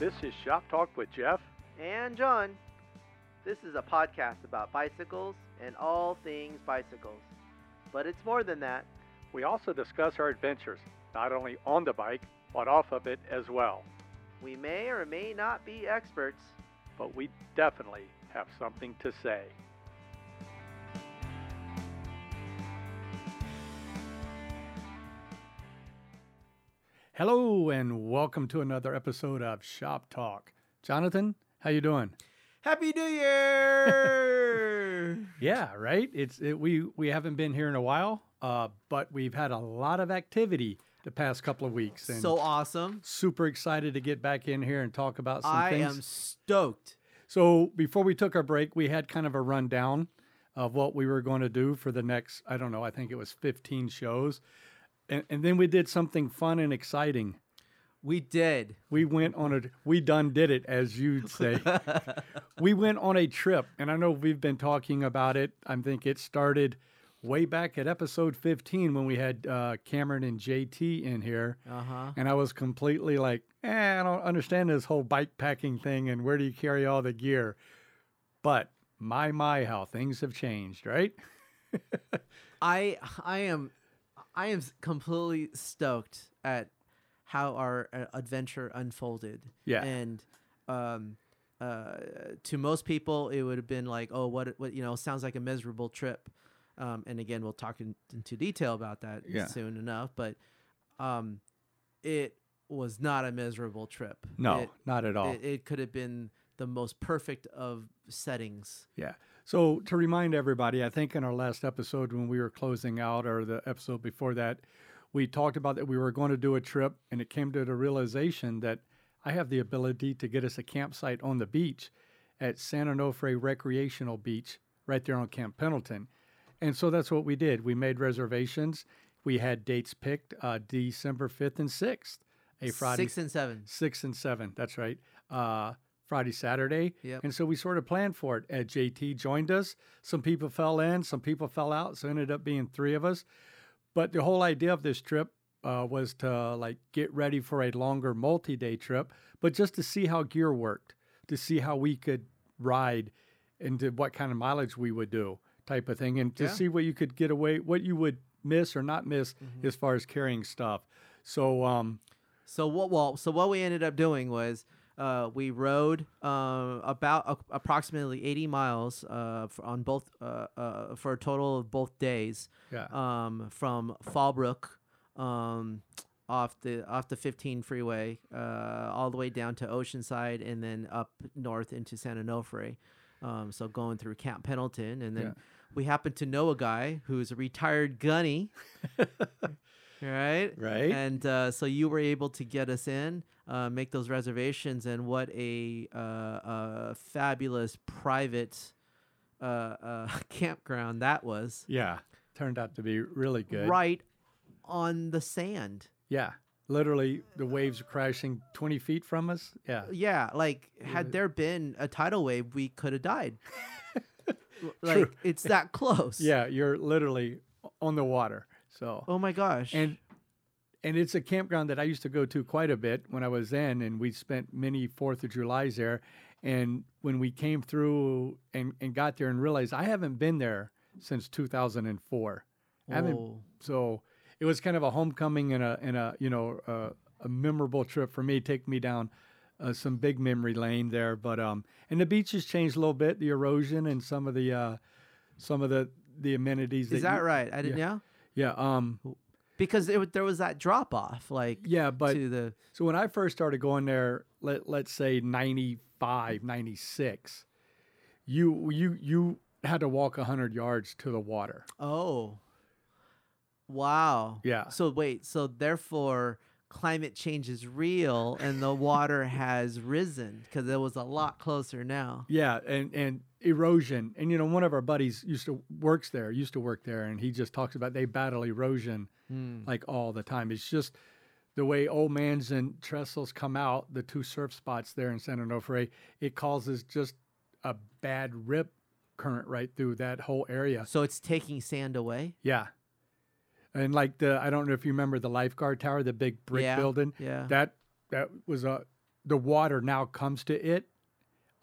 This is Shop Talk with Jeff. and John. This is a podcast about bicycles and all things bicycles. But it's more than that. We also discuss our adventures, not only on the bike, but off of it as well. We may or may not be experts. But we definitely have something to say. Hello and welcome to another episode of Shop Talk. Jonathan, how you doing? Happy New Year! Yeah, right. It's it, we we haven't been here in a while, uh, but we've had a lot of activity the past couple of weeks, and so awesome. super excited to get back in here and talk about some I things. I am stoked. So before we took our break, we had kind of a rundown of what we were going to do for the next, I don't know, I think it was 15 shows. And, and then we did something fun and exciting. We did. We went on a, we done did it, as you'd say. we went on a trip, and I know we've been talking about it. I think it started way back at episode 15 when we had uh, Cameron and JT in here. Uh huh. And I was completely like, eh, I don't understand this whole bike packing thing and where do you carry all the gear? But my, my, how things have changed, right? I I am I am completely stoked at how our uh, adventure unfolded. Yeah. And um uh to most people it would have been like, "Oh, what what you know, sounds like a miserable trip." Um and again, we'll talk in, into detail about that Yeah. soon enough, but um it was not a miserable trip. No, It, not at all. it, it could have been the most perfect of settings. yeah. So to remind everybody, I think in our last episode when we were closing out, or the episode before that, we talked about that we were going to do a trip, and it came to the realization that I have the ability to get us a campsite on the beach at San Onofre Recreational Beach, right there on Camp Pendleton. And so that's what we did. We made reservations. We had dates picked uh, December 5th and 6th, a Friday, Six and seven. 6th and 7th. That's right. Uh, Friday, Saturday. Yep. And so we sort of planned for it. Uh, JT joined us. Some people fell in, some people fell out. So it ended up being three of us. But the whole idea of this trip uh, was to like get ready for a longer multi-day trip, but just to see how gear worked, to see how we could ride, and to what kind of mileage we would do, type of thing, and to Yeah. see what you could get away, what you would miss or not miss Mm-hmm. as far as carrying stuff. So um, So what? Well, so what we ended up doing was uh, we rode uh, about approximately 80 miles uh, on both uh, uh, for a total of both days yeah, um, from Fallbrook um, off the off the 15 freeway uh, all the way down to Oceanside and then up north into San Onofre. Um, so going through Camp Pendleton and then Yeah. we happened to know a guy who's a retired gunny. right? right. And uh, so you were able to get us in, uh, make those reservations, and what a, uh, uh fabulous private uh, uh, campground that was, yeah, turned out to be really good. right on the sand. Yeah, literally the waves crashing 20 feet from us. Yeah, Yeah, like had there been a tidal wave, we could have died. Like it's that close. yeah, you're literally on the water. So Oh my gosh. and and it's a campground that I used to go to quite a bit when I was in, and we spent many Fourth of July's there. And when we came through and, and got there and realized I haven't been there since 2004. I haven't, so it was kind of a homecoming and a and a you know uh, a memorable trip for me. Take me down uh, some big memory lane there, but um and the beaches changed a little bit, the erosion and some of the uh, some of the the amenities. Is that you- right? I didn't know Yeah. Um. Because it, there was that drop off, like Yeah, but to the So when I first started going there, let let's say 95, 96, you you you had to walk 100 yards to the water. Oh. Wow. Yeah. So wait, so therefore climate change is real and the water has risen because it was a lot closer now. Yeah, and and erosion. And you know, one of our buddies used to works there, used to work there, and he just talks about they battle erosion Hmm. like all the time. It's just the way Old Man's and Trestles come out, the two surf spots there in San Onofre, it causes just a bad rip current right through that whole area. So it's taking sand away? Yeah. And like the I don't know if you remember the lifeguard tower, the big brick Yeah, building. yeah. That that was a the water now comes to it.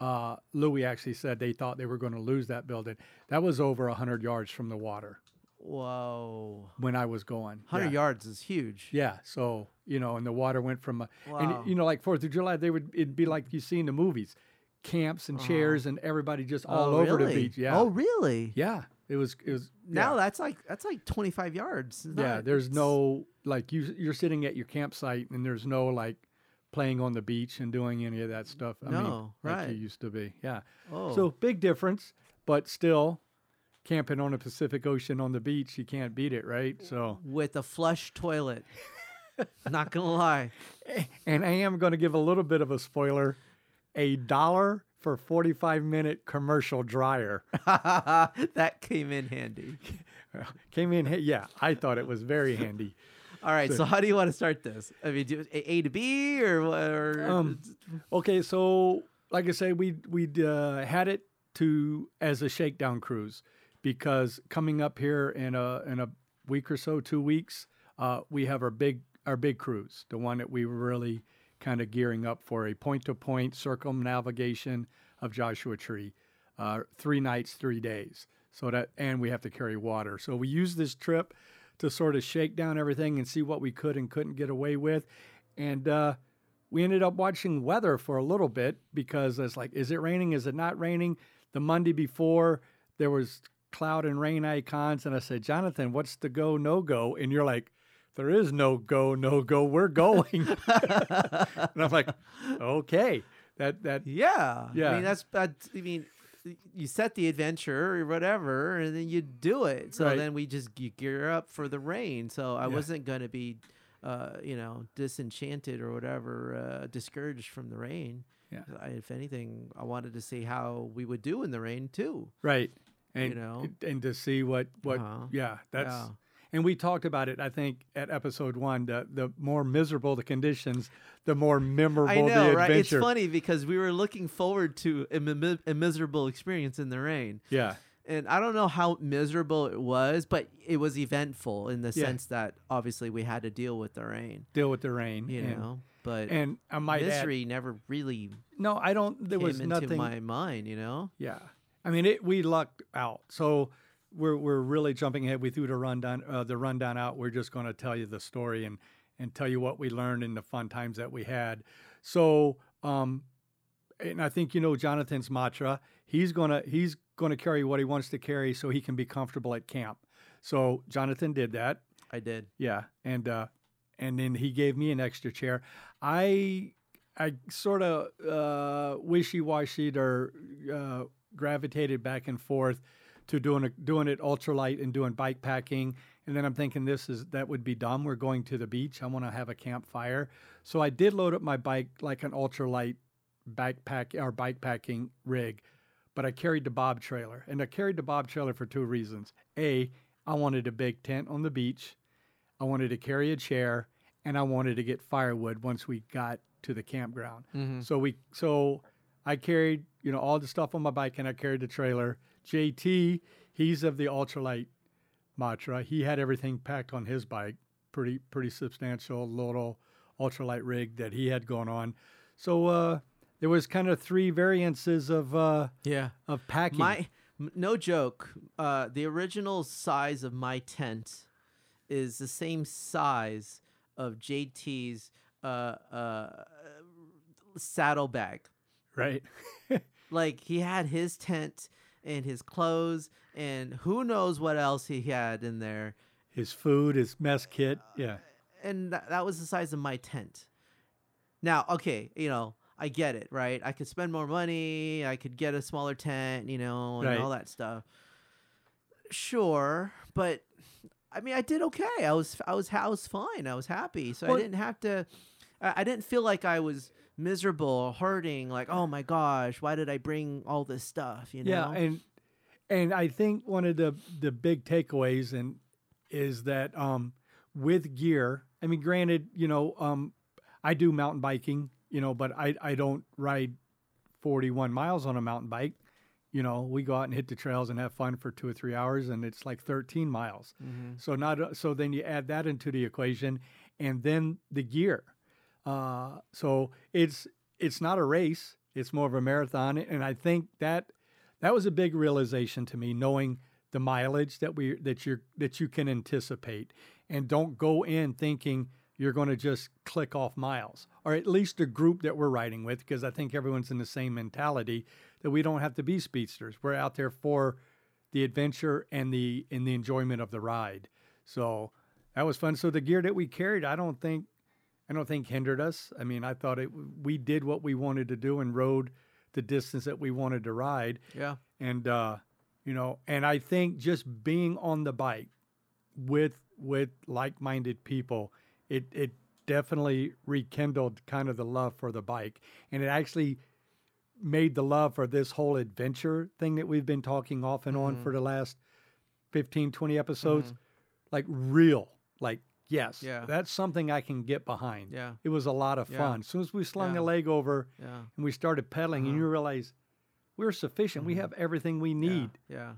Uh, Louis actually said they thought they were going to lose that building. That was over hundred yards from the water Whoa. when I was going. 100 yeah. yards is huge. Yeah, so you know, and the water went from, a, Wow. and you know, like Fourth of July, they would it'd be like you see in the movies, camps and chairs and everybody just all oh, over really? the beach. Yeah, Oh, really? yeah, it was it was Now yeah. that's like that's like 25 yards. Yeah. There's no like you you're sitting at your campsite and there's no like playing on the beach and doing any of that stuff. I mean, No, like right. you used to be. Yeah. Oh. So big difference, but still, camping on the Pacific Ocean on the beach, you can't beat it, right? So. with a flush toilet. not gonna lie. And I am going to give a little bit of a spoiler. A dollar for 45 minute commercial dryer. that came in handy. Came in, yeah, I thought it was very handy. All right, so how do you want to start this? I mean, do A, a to B or? Or, Um, Okay, so like I said, we we uh, had it to as a shakedown cruise because coming up here in a in a week or so, two weeks, uh, we have our big our big cruise, the one that we were really kind of gearing up for a point to point circumnavigation of Joshua Tree, uh, three nights, three days. So that and we have to carry water. So we use this trip to sort of shake down everything and see what we could and couldn't get away with, and. Uh, we ended up watching weather for a little bit because it's like, is it raining? Is it not raining? The Monday before, there was cloud and rain icons, and I said, Jonathan, what's the go no go? And you're like, there is no go no go. We're going. and I'm like, okay, that that yeah, Yeah. I mean, that's that's. I mean, you set the adventure or whatever, and then you do it. So Right. then we just ge- gear up for the rain. So I Yeah. wasn't gonna be, uh, you know, disenchanted or whatever, uh, discouraged from the rain. Yeah. I, if anything, I wanted to see how we would do in the rain too. right, and you know? and to see what what Uh-huh. yeah that's. Yeah. And we talked about it, I think, at episode one. The, the more miserable the conditions, the more memorable I know, the right? It's funny because we were looking forward to a, mi- a miserable experience in the rain. Yeah, And I don't know how miserable it was, but it was eventful in the Yeah. sense that obviously we had to deal with the rain, deal with the rain. you and, know. But And I might add, misery never really no, I don't. There came was into nothing. my mind, you know. Yeah, I mean, it. We lucked out. So we're we're really jumping ahead. We threw the rundown uh, the rundown out. We're just going to tell you the story and and tell you what we learned and the fun times that we had. So, um, and I think you know Jonathan's mantra. He's gonna he's gonna carry what he wants to carry so he can be comfortable at camp. So Jonathan did that. I did. Yeah, and uh, and then he gave me an extra chair. I I sort of uh, wishy washy or uh, gravitated back and forth to doing a, doing it ultralight and doing bike packing. And then I'm thinking this is that would be dumb. We're going to the beach. I want to have a campfire. So I did load up my bike like an ultralight backpack or bike packing rig, but I carried the bob trailer. And I carried the bob trailer for two reasons. A, I wanted a big tent on the beach. I wanted to carry a chair and I wanted to get firewood once we got to the campground. Mm-hmm. So we so I carried, you know, all the stuff on my bike and I carried the trailer. JT, he's of the ultralight mantra. He had everything packed on his bike. Pretty pretty substantial little ultralight rig that he had going on. So uh there was kind of three variances of uh Yeah. of packing. My no joke. Uh, the original size of my tent is the same size of JT's uh, uh, saddlebag. Right? Like he had his tent and his clothes and who knows what else he had in there, his food, his mess kit. Yeah. and that, that was the size of my tent. Now, okay, you know. I get it, right? I could spend more money. I could get a smaller tent, you know, and Right. all that stuff. Sure, but I mean, I did okay. I was, I was, I was fine. I was happy, so Well- I didn't have to. I didn't feel like I was miserable, hurting. Like, oh my gosh, why did I bring all this stuff? You know? Yeah, and and I think one of the the big takeaways and is that um, with gear. I mean, granted, you know, um, I do mountain biking, you know, but I I don't ride 41 miles on a mountain bike. You know, we go out and hit the trails and have fun for two or three hours, and it's like 13 miles. Mhm. So not so then you add that into the equation, and then the gear. Uh, so it's it's not a race; it's more of a marathon. And I think that that was a big realization to me, knowing the mileage that we that you that you can anticipate, and don't go in thinking you're going to just click off miles, or at least the group that we're riding with, because I think everyone's in the same mentality that we don't have to be speedsters. We're out there for the adventure and the and the enjoyment of the ride. So that was fun. So the gear that we carried, I don't think I don't think hindered us. I mean, I thought it we did what we wanted to do and rode the distance that we wanted to ride. Yeah. And uh, you know, and I think just being on the bike with with like-minded people, it it definitely rekindled kind of the love for the bike. And it actually made the love for this whole adventure thing that we've been talking off and on Mhm. for the last 15 20 episodes Mhm. like real like yes Yeah. that's something i can get behind Yeah. it was a lot of fun as soon as we slung Yeah. a leg over Yeah. and we started pedaling and Uh-huh. you realize we're sufficient we Mhm. have everything we need Yeah.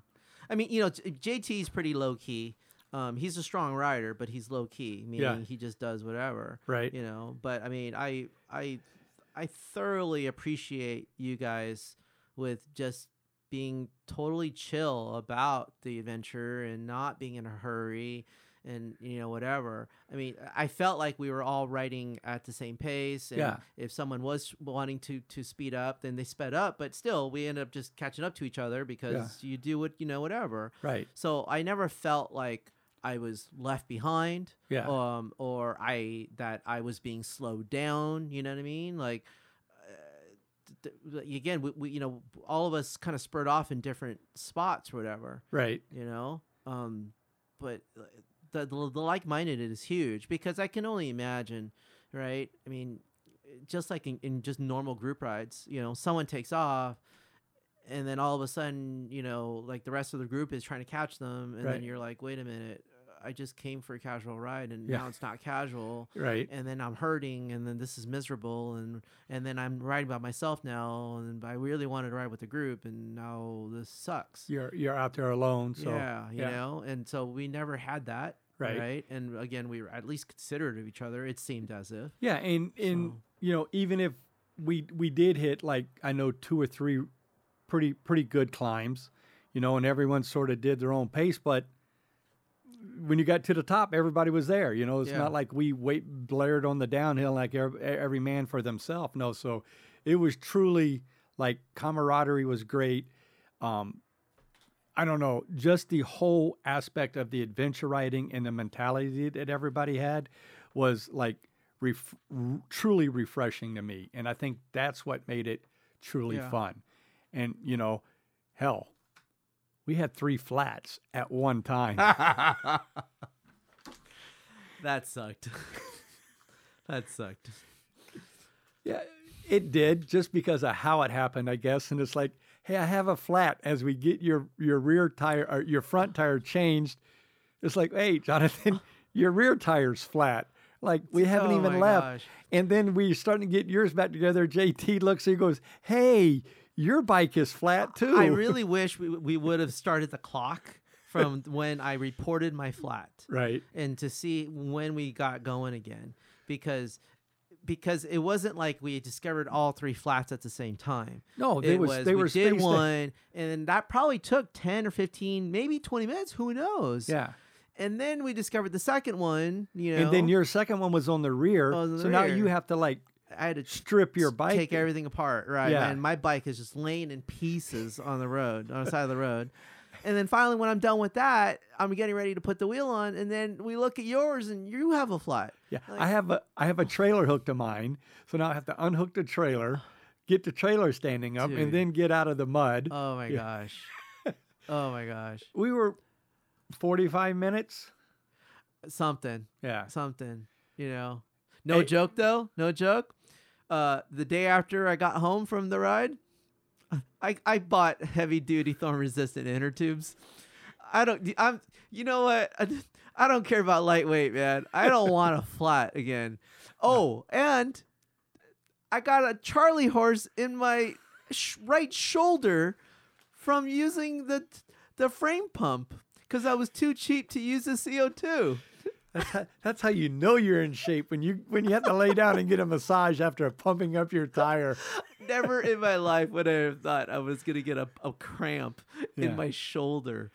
I mean, you know, JT's pretty low key. Um, he's a strong rider, but he's low key, meaning he just does whatever. right You know, but I mean, I I I thoroughly appreciate you guys with just being totally chill about the adventure and not being in a hurry and you know whatever. I mean i felt like we were all riding at the same pace and Yeah. if someone was wanting to to speed up then they sped up but still we ended up just catching up to each other because you do what you know whatever. Right. So i never felt like i was left behind yeah. um or i that i was being slowed down you know what i mean? Like uh, th- th- again we, we you know all of us kind of spurred off in different spots or whatever right. you know? Um but the, the, the like-minded is huge because i can only imagine right? I mean just like in, in just normal group rides you know someone takes off and then all of a sudden you know like the rest of the group is trying to catch them and Right. then you're like wait a minute. I just came for a casual ride and Yeah. now it's not casual. Right. And then i'm hurting and then this is miserable and and then i'm riding by myself now and i really wanted to ride with the group and now this sucks. You're you're out there alone so yeah, you yeah. know, and so we never had that, Right. right? And again, we were at least considerate of each other. It seemed as if. yeah and and So- you know even if we we did hit like i know two or three pretty pretty good climbs you know and everyone sort of did their own pace but when you got to the top everybody was there you know it's Yeah. not like we wait blared on the downhill like every, every man for themselves no so it was truly like camaraderie was great um i don't know just the whole aspect of the adventure writing and the mentality that everybody had was like ref- truly refreshing to me and i think that's what made it truly Yeah. fun and you know hell we had three flats at one time that sucked. that sucked. Yeah, it did just because of how it happened, I guess. And it's like, hey, I have a flat. As we get your your rear tire or your front tire changed, it's like, hey, Jonathan, your rear tire's flat. Like we haven't Oh even left. gosh. And then we starting to get yours back together. JT looks, he goes, hey, your bike is flat too. I really wish we we would have started the clock from when I reported my flat right. and to see when we got going again because because it wasn't like we had discovered all three flats at the same time. No, they it was, was they we were did one and that probably took 10 or 15 maybe 20 minutes who knows Yeah. and then we discovered the second one you know And then your second one was on the rear. On the so now you have to like i had to strip your bike. take everything apart right Yeah. and my bike is just laying in pieces on the road on the side of the road and then finally when i'm done with that i'm getting ready to put the wheel on and then we look at yours and you have a flat. Yeah, Like- I have a I have a trailer hooked to mine, so now I have to unhook the trailer, get the trailer standing up, Dude. and then get out of the mud. oh my Yeah. gosh. Oh my gosh. We were forty five minutes. something. Yeah, something you know. No Hey- joke though? No joke? Uh the day after i got home from the ride i i bought heavy duty thorn resistant inner tubes. I don't i'm you know what? I, I don't care about lightweight man. I don't want a flat again. Oh and i got a charlie horse in my sh- right shoulder from using the the frame pump because i was too cheap to use the co2 That's how, that's how you know you're in shape when you when you have to lay down and get a massage after pumping up your tire. Never in my life would I have thought I was gonna get a, a cramp Yeah. in my shoulder,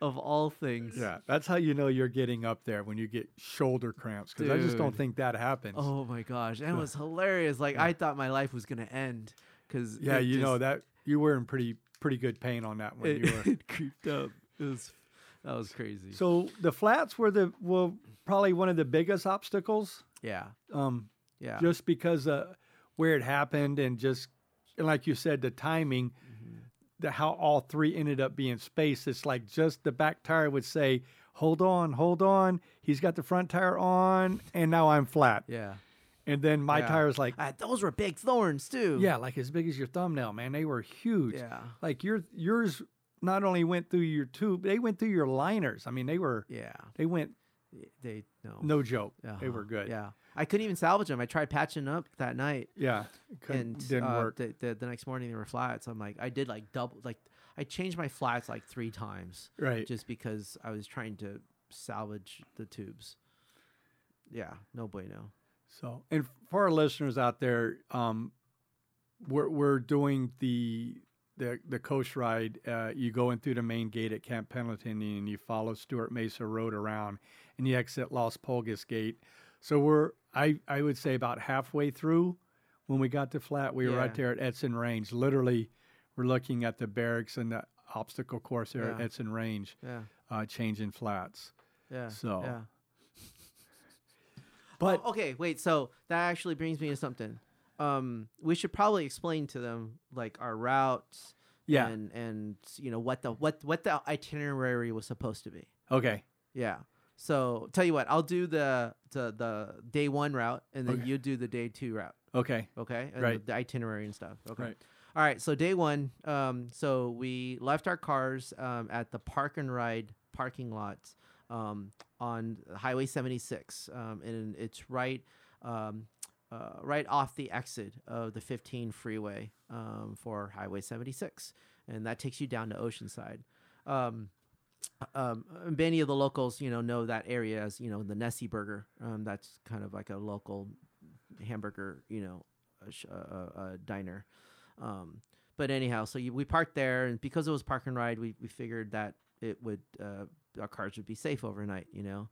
of all things. Yeah, that's how you know you're getting up there when you get shoulder cramps because I just don't think that happens. Oh my gosh, that was hilarious. Like I thought my life was gonna end because yeah, you know that you were in pretty pretty good pain on that one. it, You were. it creeped up. It was that was crazy. So the flats were the were probably one of the biggest obstacles, yeah, um, yeah, just because uh, where it happened and just and like you said, the timing, Mm-hmm. the how all three ended up being spaced. It's like just the back tire would say, "Hold on, hold on." He's got the front tire on, and now I'm flat. yeah. And then my Yeah. tire's like, Ah, those were big thorns too. yeah, like as big as your thumbnail, man. They were huge. yeah, Like your yours not only went through your tube, they went through your liners. I mean, they were yeah. they went They no, no joke. They Uh-huh. were good. Yeah, I couldn't even salvage them. I tried patching up that night, Yeah. it and didn't uh, work. The, the the next morning they were flat. So I'm like, I did like double, like I changed my flats like three times right. just because I was trying to salvage the tubes. Yeah, no bueno. So, and for our listeners out there, um, we're we're doing the the the coast ride. Uh, you go in through the main gate at Camp Pendleton, and you follow Stuart Mesa Road around, and you exit Las Pulgas Gate. So we're I I would say about halfway through when we got to flat. We were right there at Edson Range. Literally, we're looking at the barracks and the obstacle course there at Yeah. Edson Range, Yeah, uh, changing flats. yeah. So, yeah. But Oh, okay, wait. So that actually brings me to something. Um, we should probably explain to them like our routes. yeah, And and you know what the what what the itinerary was supposed to be. okay, Yeah. So tell you what, I'll do the the, the day one route, and then Okay. you do the day two route. okay, Okay. And Right. The, the itinerary and stuff. Okay. Right. All right. So day one. Um. So we left our cars um at the park and ride parking lot um on Highway 76. Um. And it's right um. Uh, right off the exit of the 15 freeway um, for Highway 76, and that takes you down to Oceanside. Um, um, many of the locals, you know, know that area as you know the Nessie Burger. Um, that's kind of like a local hamburger, you know, a, a, a, diner. Um, but anyhow, so you, we parked there, and because it was park and ride, we, we figured that it would uh, our cars would be safe overnight, you know.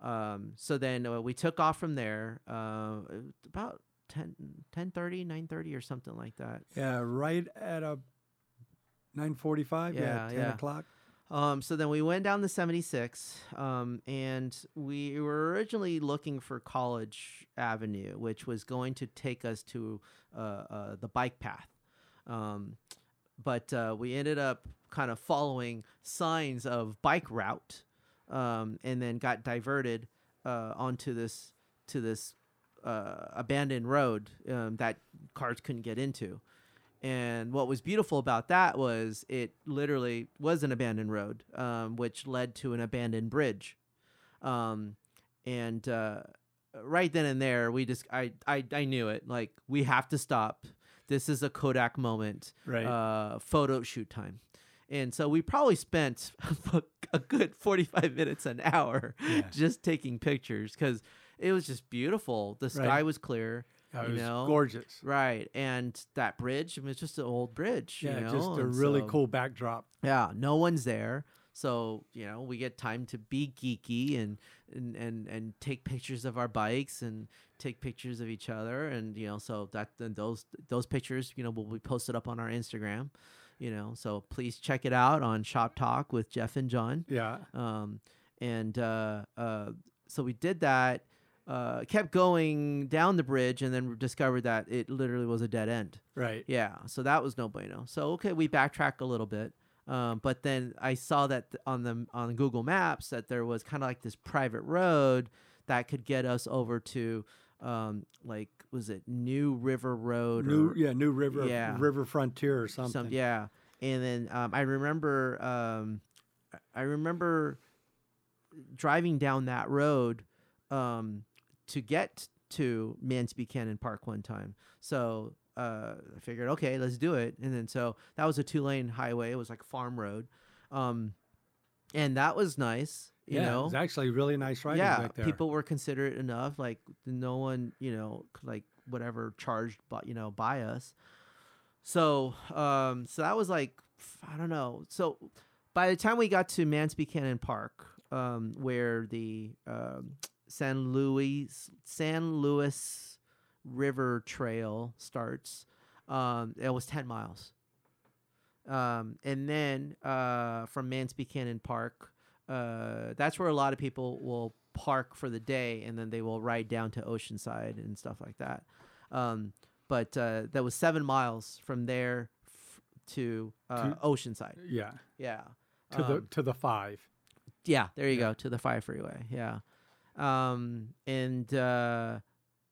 Um, so then uh, we took off from there uh, about 10, 10.30, 9.30 or something like that. Yeah, right at a nine forty-five. Yeah, Yeah, ten yeah. o'clock. Um, so then we went down the 76, um, and we were originally looking for College Avenue, which was going to take us to uh, uh, the bike path. Um, but uh, we ended up kind of following signs of bike route, um, and then got diverted uh, onto this to this uh, abandoned road um, that cars couldn't get into. And what was beautiful about that was it literally was an abandoned road, um, which led to an abandoned bridge. Um, and uh, right then and there, we just I, I I knew it. Like we have to stop. This is a Kodak moment. Right. Uh, photo shoot time. And so we probably spent a good 45 minutes an hour Yeah. just taking pictures because it was just beautiful. The sky Right. was clear. Yeah, it you was know? gorgeous. Right, and that bridge, I mean, it's just an old bridge. Yeah, you know? just a and really so- cool backdrop. Yeah, no one's there, so you know we get time to be geeky and and and and take pictures of our bikes and take pictures of each other, and you know, so that then those those pictures, you know, will be posted up on our Instagram. You know, so please check it out on Shop Talk with Jeff and John. Yeah. Um, and uh, uh, so we did that, uh, kept going down the bridge, and then discovered that it literally was a dead end. Right. Yeah, so that was no bueno. So okay, we backtrack a little bit, um, but then I saw that th- on the on Google Maps that there was kind of like this private road that could get us over to, um, like was it New River Road? New or, yeah, New River Yeah. River Frontier or something. some yeah and then um, i remember um, i remember driving down that road um, to get to Mance Buchanon Park one time. So uh, I figured, okay, let's do it. And then so that was a two lane highway. It was like farm road, um, and that was nice. You yeah, know, it's actually really nice riding yeah, back there. people were considerate enough. Like no one, you know, like whatever charged, but you know, by us. So, um, so that was like, I don't know. So, by the time we got to Mance Buchanon Park, um, where the um, San Luis San Luis River Trail starts, um, it was ten miles. Um, and then uh, from Mance Buchanon Park, uh, that's where a lot of people will park for the day, and then they will ride down to Oceanside and stuff like that. Um, but uh, that was seven miles from there f- to, uh, To- Oceanside. yeah, Yeah. to the Um, to the five. yeah, there you Yeah. go to the five freeway. Yeah, um, and uh,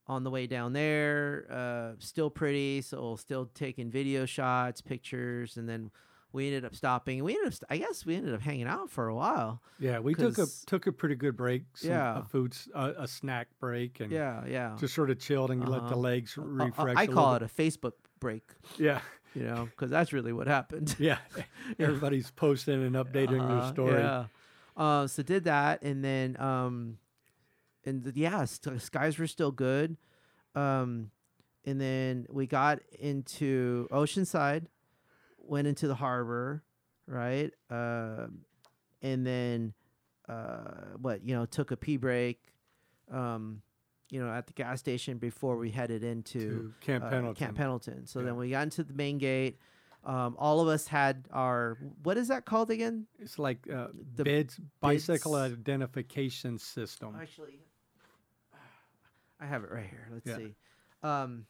on the way down there, uh, still pretty. So still taking video shots, pictures, and then we ended up stopping. We ended up, st- I guess, we ended up hanging out for a while. Yeah, we took a took a pretty good break. Some, Yeah. a food, a, a snack break, and Yeah, yeah. just sort of chilled and let the Uh-huh. legs Uh, uh, refresh. I a call little it a Facebook break. Yeah, You know, because that's really what happened. yeah. Everybody's posting and updating their Uh-huh, story. Yeah. Uh, so did that, and then um, and the, yeah, st- skies were still good. Um, and then we got into Oceanside, went into the harbor, right? Um, and then uh, what you know took a pee break, um, you know, at the gas station before we headed into To Camp uh, Pendleton. Camp Pendleton. So Yeah. then we got into the main gate. Um, all of us had our what is that called again? It's like uh, The BIDS, bicycle identification system. Actually, I have it right here. Let's Yeah. see. Um,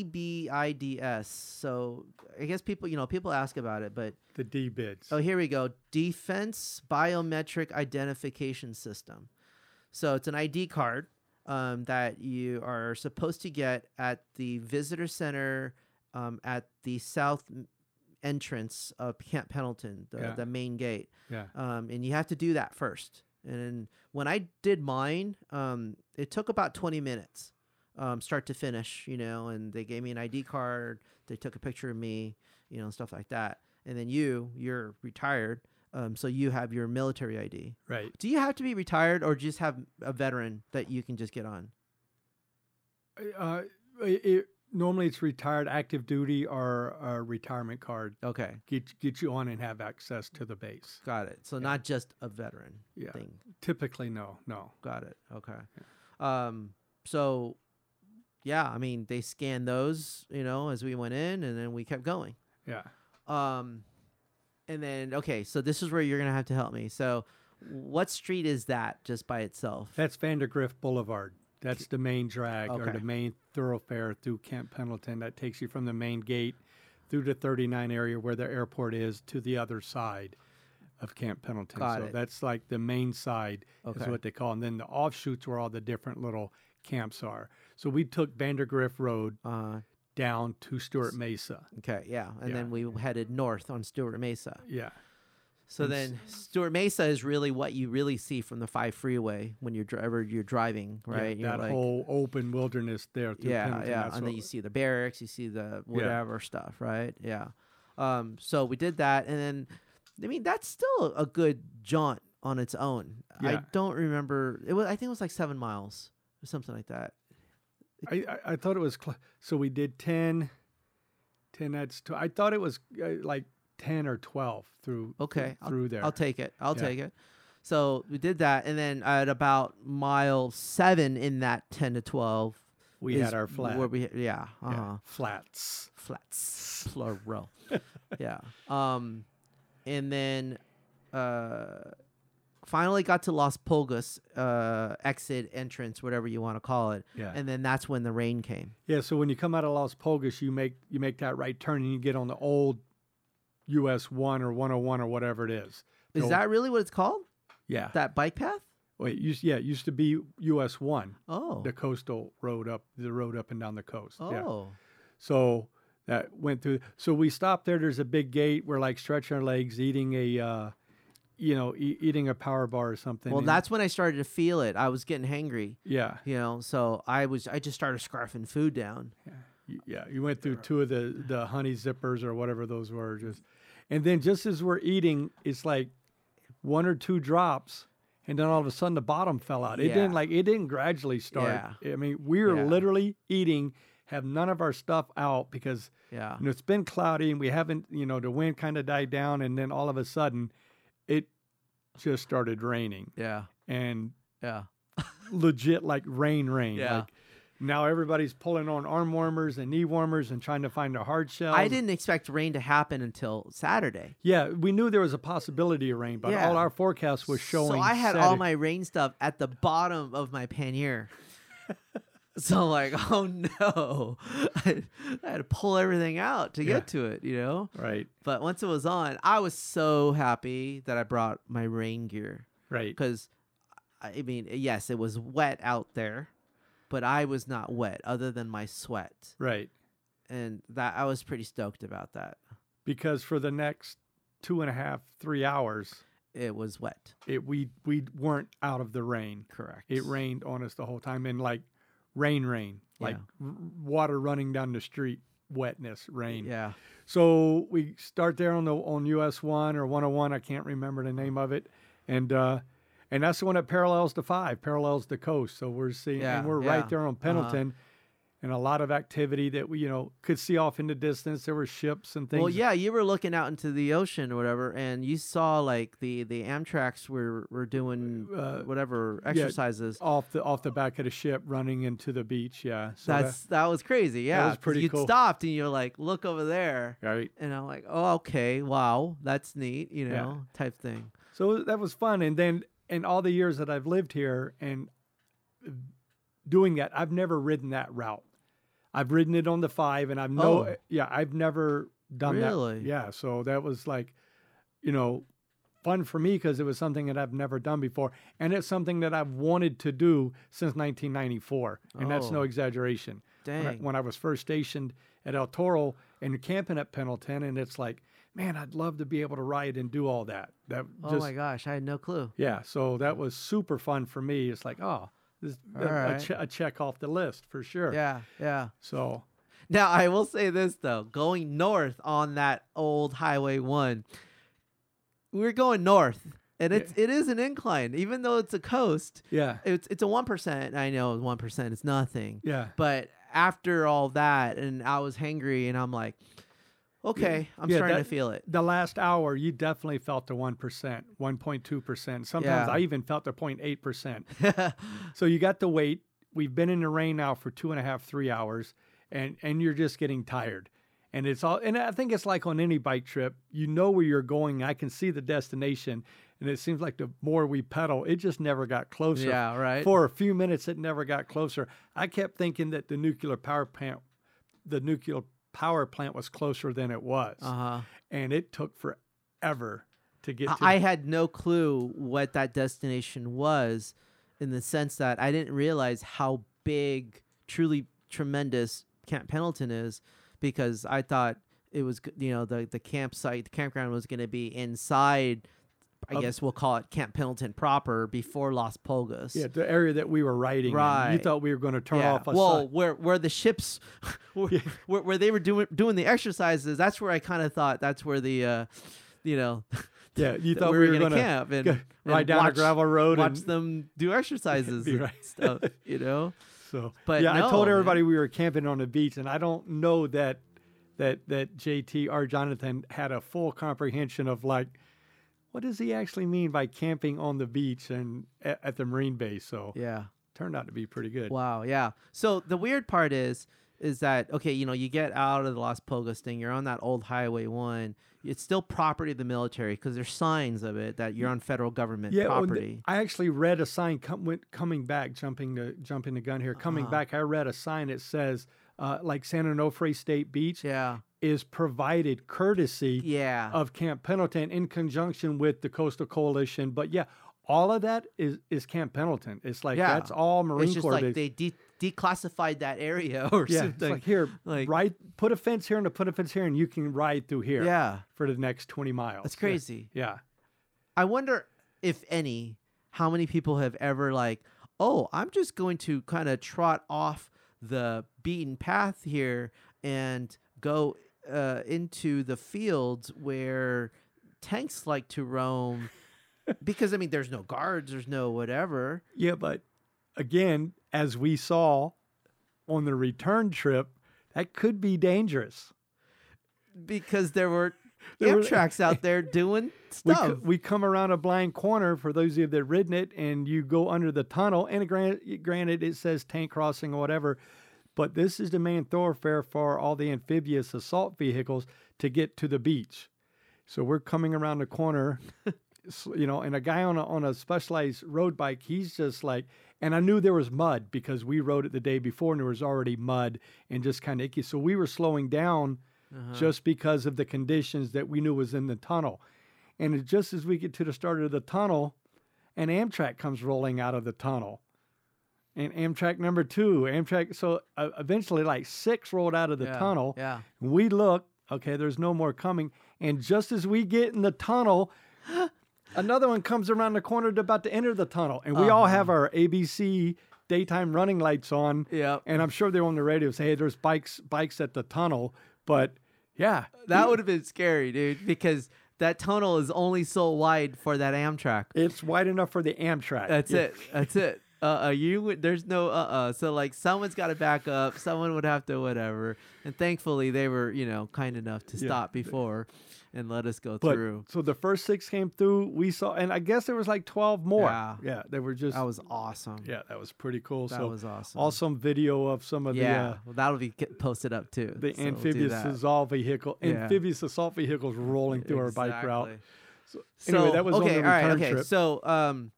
DBIDS. So I guess people, you know, people ask about it, but The D bids. oh, here we go. Defense Biometric Identification System. So it's an ID card um, that you are supposed to get at the visitor center um, at the south entrance of Camp Pendleton, the, Yeah. the main gate yeah, um, and you have to do that first. And when I did mine, um, it took about 20 minutes, um, start to finish, you know, and they gave me an ID card. They took a picture of me, you know, and stuff like that. And then you, you're retired. Um, so you have your military ID. right. Do you have to be retired or just have a veteran that you can just get on? Uh, it, normally it's retired active duty or a retirement card. Okay. Get get you on and have access to the base. Got it. So Yeah. not just a veteran Yeah. thing. Typically, no, no. Got it. Okay. Um. So, yeah. I mean, they scanned those, you know, as we went in, and then we kept going. Yeah. Um, and then okay, so this is where you're gonna have to help me. So, what street is that just by itself? That's Vandergrift Boulevard. That's the main drag or the main thoroughfare through Camp Pendleton that takes you from the main gate through the 39 area where the airport is to the other side of Camp Pendleton. Got so it. that's like the main side is what they call. And then the offshoots where all the different little camps are. So we took Vandergrift Road Uh, down to Stuart Mesa. okay, yeah, and Yeah. then we headed north on Stuart Mesa. Yeah. So then Stuart Mesa is really what you really see from the five freeway when you're driver you're driving, Yeah, right? You're that like- whole open wilderness there. Through yeah, Pendleton, yeah, and then you see the barracks, you see the whatever stuff, right? Yeah. Um, so we did that, and then I mean that's still a good jaunt on its own. I don't remember it was. I think it was like seven miles or something like that. I, I, I thought it was cl- so we did 10 10 that's tw- I thought it was uh, like 10 or 12 through Okay, through there. I'll take it. I'll Yeah. take it. So we did that, and then at about mile seven in that ten to twelve, we had our flat. Where we, yeah, uh yeah, flats. Flats. Plural. Yeah um and then uh finally got to las pulgas uh exit entrance whatever you want to call it. Yeah. And then that's when the rain came. Yeah so when you come out of Las Pulgas you make you make that right turn and you get on the old US 1 or 101 or whatever it is is that really what it's called yeah that bike path wait you, yeah it used to be US 1 oh the coastal road up the road up and down the coast yeah oh So that went through. So we stopped there. There's a big gate. We're like stretching our legs, eating a, uh, you know, e- eating a power bar or something. well and- that's when i started to feel it i was getting hangry yeah, you know so i was i just started scarfing food down y- yeah. You went through two of the the honey zippers or whatever those were, just, And then just as we're eating, it's like one or two drops, and then all of a sudden the bottom fell out. It didn't like it didn't gradually start. I mean, we were Yeah. literally eating, have none of our stuff out because Yeah. you know, it's been cloudy and we haven't, you know, the wind kind of died down, and then all of a sudden, it just started raining Yeah. and Yeah. legit like rain, rain. Yeah. Like now everybody's pulling on arm warmers and knee warmers and trying to find a hard shell. I didn't expect rain to happen until Saturday. Yeah, we knew there was a possibility of rain, but Yeah. all our forecasts was showing. So I had all my rain stuff at the bottom of my pannier. so like, oh no, I, I had to pull everything out to Yeah. get to it, you know. right, But once it was on, I was so happy that I brought my rain gear right. because, I mean, yes, it was wet out there, but I was not wet other than my sweat, Right. and that I was pretty stoked about that. Because for the next two and a half, three hours, It was wet, it we we weren't out of the rain. correct? It rained on us the whole time, and like rain, rain, like Yeah. r- water running down the street, wetness, rain. Yeah, So we start there on the on US one or 101. I can't remember the name of it, and uh, and that's the one that parallels the five, parallels the coast. So we're seeing, Yeah, and we're yeah. right there on Pendleton, and a lot of activity that we you know could see off in the distance. There were ships and things. Well, yeah, you were looking out into the ocean or whatever, and you saw like the the amtracs were were doing Uh, whatever yeah, exercises. off the off the back of the ship, running into the beach. Yeah, so that- That's that was crazy. Yeah, was 'cause pretty you'd cool. stopped and you're like, look over there, right. and I'm like, oh, okay, wow, that's neat, you know, Yeah. type thing. So that was fun. And then in all the years that I've lived here and doing that, I've never ridden that route. I've ridden it on the five, and I've no, Oh. yeah, I've never done Really? that. Yeah, so that was like, you know, fun for me because it was something that I've never done before, and it's something that I've wanted to do since 1994, and that's no Oh. exaggeration. When I, Dang. when I was first stationed at El Toro and camping at Pendleton, and it's like, man, I'd love to be able to ride and do all that. That oh just my gosh, I had no clue. yeah, so that was super fun for me. It's like, oh, this a, a, Alright. a check off the list for sure. Yeah, yeah. So Now I will say this though, going north on that old Highway One, we're going north, and it's it is an incline, even though it's a coast. yeah, It's it's a one percent. I know one percent is nothing, yeah, but after all that, and I was hangry, and I'm like, okay, I'm Yeah, starting that- to feel it. the last hour you definitely felt the one percent, one point two percent. Sometimes Yeah. I even felt the 0.8 percent. So you got to wait. We've been in the rain now for two and a half, three hours, and and you're just getting tired. And it's all, and I think it's like on any bike trip, you know where you're going. I can see the destination, and it seems like the more we pedal, it just never got closer. yeah, right. For a few minutes, it never got closer. I kept thinking that the nuclear power plant, the nuclear power plant was closer than it was, uh huh. and it took forever to get. to I had no clue what that destination was, in the sense that I didn't realize how big, truly tremendous Camp Pendleton is, because I thought it was you know the the campsite, the campground was going to be inside. I guess we'll call it Camp Pendleton proper before Las Pulgas. yeah, the area that we were riding. in. You thought we were going to turn yeah. off a well, side. where where the ships, where, where, where they were doing doing the exercises, that's where I kind of thought that's where the, uh, you know, Yeah, you thought we we were were gonna gonna camp and, and ride down watch, a gravel road watch and watch them do exercises Be and stuff. You know, So, But yeah, I no, told man. everybody we were camping on the beach, and I don't know that that that JT or Jonathan had a full comprehension of like what does he actually mean by camping on the beach and at, at the marine base. So yeah. turned out to be pretty good. Wow, yeah. So the weird part is, is that okay? You know, you get out of the Las Pulgas thing. You're on that old Highway One. It's still property of the military because there's signs of it that you're on federal government Yeah, property. I actually read a sign com- went, coming back, jumping the jumping the gun here. Coming Uh-huh. back, I read a sign that says uh, like San Onofre State Beach yeah, is provided courtesy yeah. of Camp Pendleton in conjunction with the Coastal Coalition. But yeah, all of that is is Camp Pendleton. It's like Yeah. that's all Marine it's just Corps. like they de- declassified that area or yeah, something. it's like here, like- ride, put a fence here and a put a fence here, and you can ride through here yeah, for the next twenty miles. that's Yeah. crazy. Yeah. I wonder if any, how many people have ever like, oh, I'm just going to kind of trot off the beaten path here and go uh, into the fields where tanks like to roam, because I mean, there's no guards, there's no whatever. Yeah, but again, as we saw on the return trip, that could be dangerous. because there were There were- amtracs out there doing stuff. co- we come around a blind corner for those of you that have ridden it, and you go under the tunnel. And granted, granted, it says tank crossing or whatever, but this is the main thoroughfare for all the amphibious assault vehicles to get to the beach. So we're coming around the corner, you know, and a guy on a, on a specialized road bike, he's just like, and I knew there was mud because we rode it the day before and there was already mud and just kind of icky. So we were slowing down Uh-huh. just because of the conditions that we knew was in the tunnel. And just as we get to the start of the tunnel, an amtrac comes rolling out of the tunnel. And amtrac number two, amtrac. So uh, eventually, like six rolled out of the Yeah, tunnel. Yeah. We look, okay, there's no more coming. And just as we get in the tunnel, another one comes around the corner to about to enter the tunnel. And we all Uh-huh. have our ABC daytime running lights on. Yep. And I'm sure they're on the radio say, hey, there's bikes bikes at the tunnel. But yeah, That would have been scary, dude, because that tunnel is only so wide for that amtrac. it's wide enough for the amtrac. That's Yeah. it. That's it. Uh, uh you would- there's no uh uh so like someone's got to back up someone would have to whatever and thankfully they were you know kind enough to Yeah. stop before and let us go But through so the first six came through. We saw, and I guess there was like 12 more. Yeah. Yeah, they were just, that was awesome yeah, that was pretty cool. that so was awesome awesome video of some of yeah the, uh, well, that'll be posted up too the so we'll amphibious assault vehicle, Yeah. amphibious assault vehicles rolling through our bike route. Exactly. So, So anyway, that was okay, all right, okay. trip. So, um,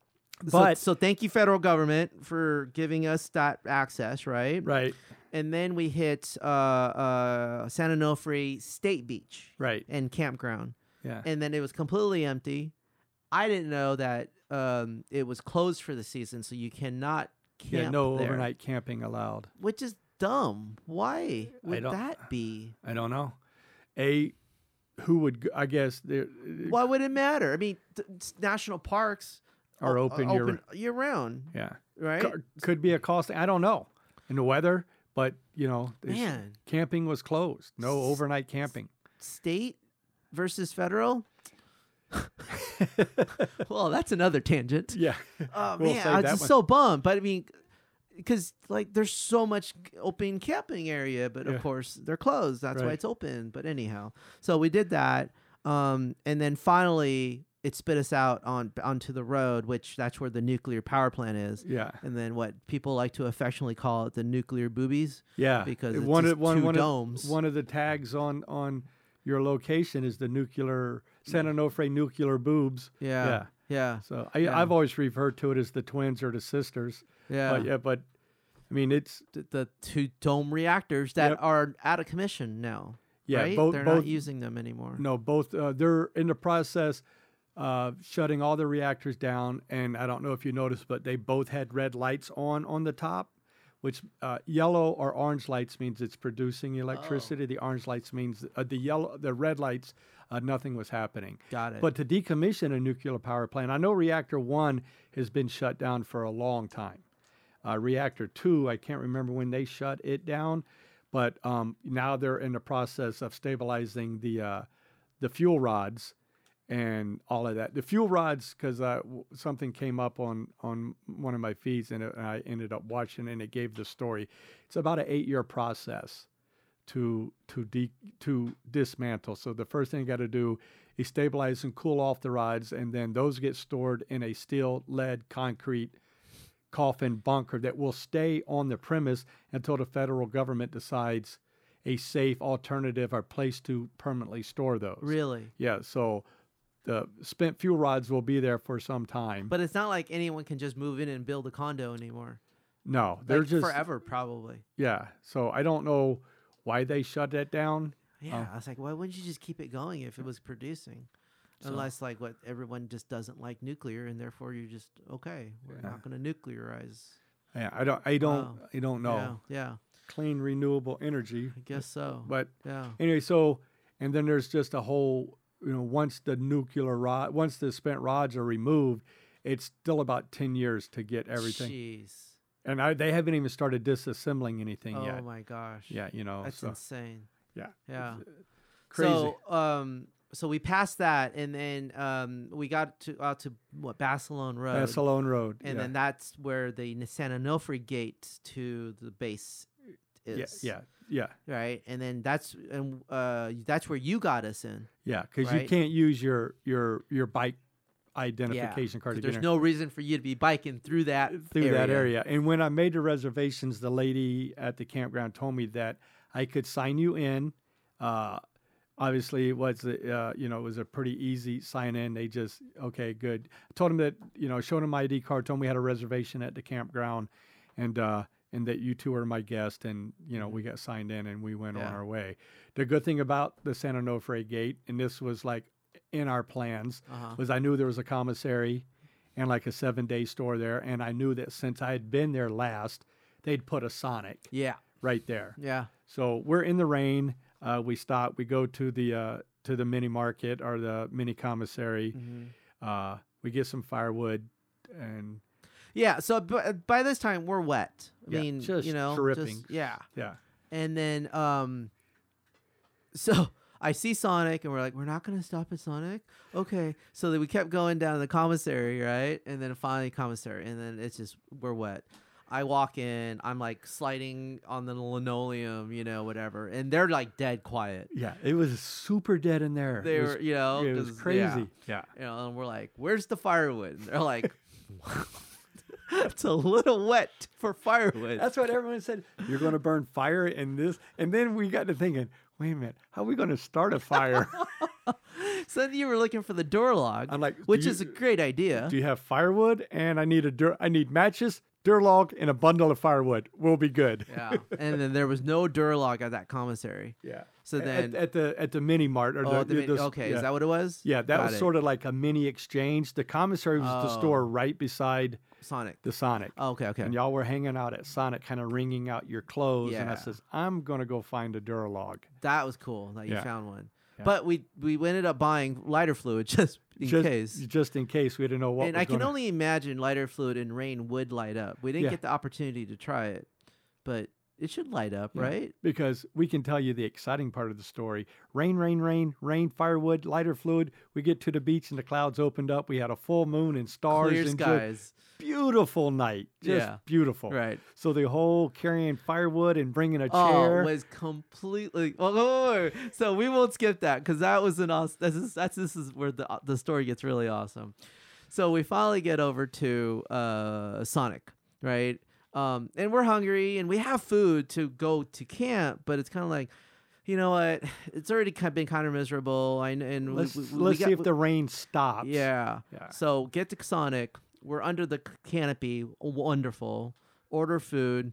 so, But- so thank you, federal government, for giving us that access, right? right, And then we hit uh, uh, San Onofre State Beach right, and campground, yeah. and then it was completely empty. I didn't know that um, it was closed for the season, so you cannot camp yeah, no there, overnight camping allowed. which is dumb. Why would that be? I don't know. A, who would, I guess, there Why would it matter? I mean, th- national parks are open, uh, year, open year round, yeah. right? C- could be a cost. I don't know. In the weather, but you know, Man, camping was closed. No overnight camping. state versus federal. well, that's another tangent. Yeah. Oh We'll man, I was just one. so bummed. But I mean, because like there's so much open camping area, but Yeah. of course they're closed. That's why it's open. But anyhow, so we did that, um, and then finally it spit us out on onto the road, which that's where the nuclear power plant is. Yeah. And then what people like to affectionately call it the nuclear boobies. Yeah. Because it's one of one two one domes. Of, one of the tags on on your location is the nuclear San Onofre nuclear boobs. Yeah. Yeah. Yeah. So I, Yeah. I've always referred to it as the twins or the sisters. Yeah. But yeah, but I mean it's the, the two dome reactors that Yep. are out of commission now. yeah right? both They're both not using them anymore. no both uh, they're in the process of shutting all the reactors down and I don't know if you noticed but they both had red lights on on the top which uh, yellow or orange lights means it's producing electricity the orange lights means uh, the yellow the red lights uh, nothing was happening Got it. But to decommission a nuclear power plant, I know reactor one has been shut down for a long time. Uh, reactor two, I can't remember when they shut it down, but um, now they're in the process of stabilizing the uh, the fuel rods and all of that. The fuel rods, because uh, something came up on on one of my feeds and, it, and I ended up watching and it gave the story. It's about an eight year process to to de- to dismantle. So the first thing you got to do is stabilize and cool off the rods, and then those get stored in a steel, lead, concrete coffin bunker that will stay on the premise until the federal government decides a safe alternative or place to permanently store those. really? Yeah. So the spent fuel rods will be there for some time. But it's not like anyone can just move in and build a condo anymore. no, they're Like, just forever, probably. yeah. So I don't know why they shut that down. Yeah, uh, I was like, why wouldn't you just keep it going if it was producing? So- Unless, like, what everyone just doesn't like nuclear, and therefore you're just okay. We're Yeah. not going to nuclearize. Yeah, I don't. I don't. Wow. I don't know. Yeah, yeah, Clean renewable energy. I guess so. But yeah, anyway, so and then there's just a whole. You know, once the nuclear rod, once the spent rods are removed, it's still about ten years to get everything. Jeez. And I, they haven't even started disassembling anything Oh yet. Oh my gosh. Yeah, you know. That's so insane. yeah. Yeah. Crazy. So um so we passed that and then um we got to out to what Barcelona Road. Barcelona Road. and yeah. then that's where the San Onofre gate to the base is. yeah, yeah, Right. And then that's and uh that's where you got us in. yeah. Because you can't use your your your bike identification Yeah, card There's in no reason for you to be biking through that through area. that area. And when I made the reservations, the lady at the campground told me that I could sign you in. Uh, obviously, it was a, uh, you know it was a pretty easy sign in. They just okay, good. I told them that you know showed them my ID card, told we had a reservation at the campground, and uh, and that you two are my guest, and you know we got signed in and we went on our way. The good thing about the San Onofre gate, and this was like in our plans, Uh-huh. was I knew there was a commissary and like a seven day store there. And I knew that since I had been there last, they'd put a Sonic Yeah. right there. Yeah. So we're in the rain. Uh, we stop. We go to the uh, to the mini market or the mini commissary. Mhm. Uh, we get some firewood and Yeah, so b- by this time we're wet. I Yeah, mean, just you know, dripping. just- yeah. yeah, And then um so I see Sonic and we're like, we're not gonna stop at Sonic? Okay. So then we kept going down to the commissary, right? And then finally commissary, and then it's just we're wet. I walk in, I'm like sliding on the linoleum, you know, whatever, and they're like dead quiet. yeah. It was super dead in there. They it were, was, you know, it was crazy. yeah. Yeah. you know, and we're like, "Where's the firewood?" And they're like, "It's a little wet for firewood." That's what everyone said. You're going to burn fire in this, and then we got to thinking. Wait a minute, how are we going to start a fire? so then you were looking for the door log, I'm like, which you- is a great idea. Do you have firewood? And I need a dur- I need matches, Durlog, and a bundle of firewood. We'll be good. yeah, and then there was no Durlog at that commissary. Yeah. So then, at, the at the mini mart or oh, the, the okay, yeah. is that what it was? yeah, that Got was it. sort of like a mini exchange. The commissary was the oh. store Oh. right beside Sonic. the Sonic. Oh, okay, okay. And y'all were hanging out at Sonic, kind of wringing out your clothes. And I says, I'm gonna go find a Duralog. That was cool that you Yeah. found one. Yeah. But we we ended up buying lighter fluid just in just, case. just in case we didn't know what. and I can gonna- only imagine lighter fluid in rain would light up. We didn't Yeah. get the opportunity to try it, but it should light up, Yeah. right? because we can tell you the exciting part of the story. Rain, rain, rain, rain, firewood, lighter fluid. We get to the beach and the clouds opened up. We had a full moon and stars Clear and skies. beautiful night. Just Yeah. beautiful. Right. So the whole carrying firewood and bringing a Oh, chair. was completely. oh, wait, wait. so we won't skip that because that was an awesome. This is that's this is where the the story gets really awesome. So we finally get over to uh, Sonic, right? Um, and we're hungry and we have food to go to camp, but it's kind of like, you know what? It's already been kind of miserable. I and let's we, we let's got- see if the rain stops. yeah. Yeah. So get to Sonic. We're under the canopy. Wonderful. Order food.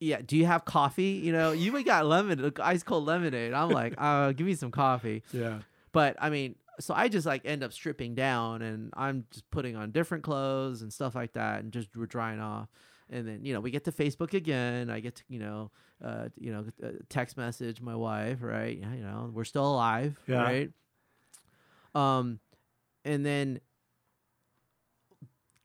Yeah. Do you have coffee? You know, you got lemon, ice cold lemonade. I'm like, uh, give me some coffee. Yeah. But I mean, so I just like end up stripping down and I'm just putting on different clothes and stuff like that and just we're drying off. And then, you know, we get to Facebook again. I get to, you know, uh, you know, uh, text message my wife, right? You know, we're still alive, Yeah. right? Um, and then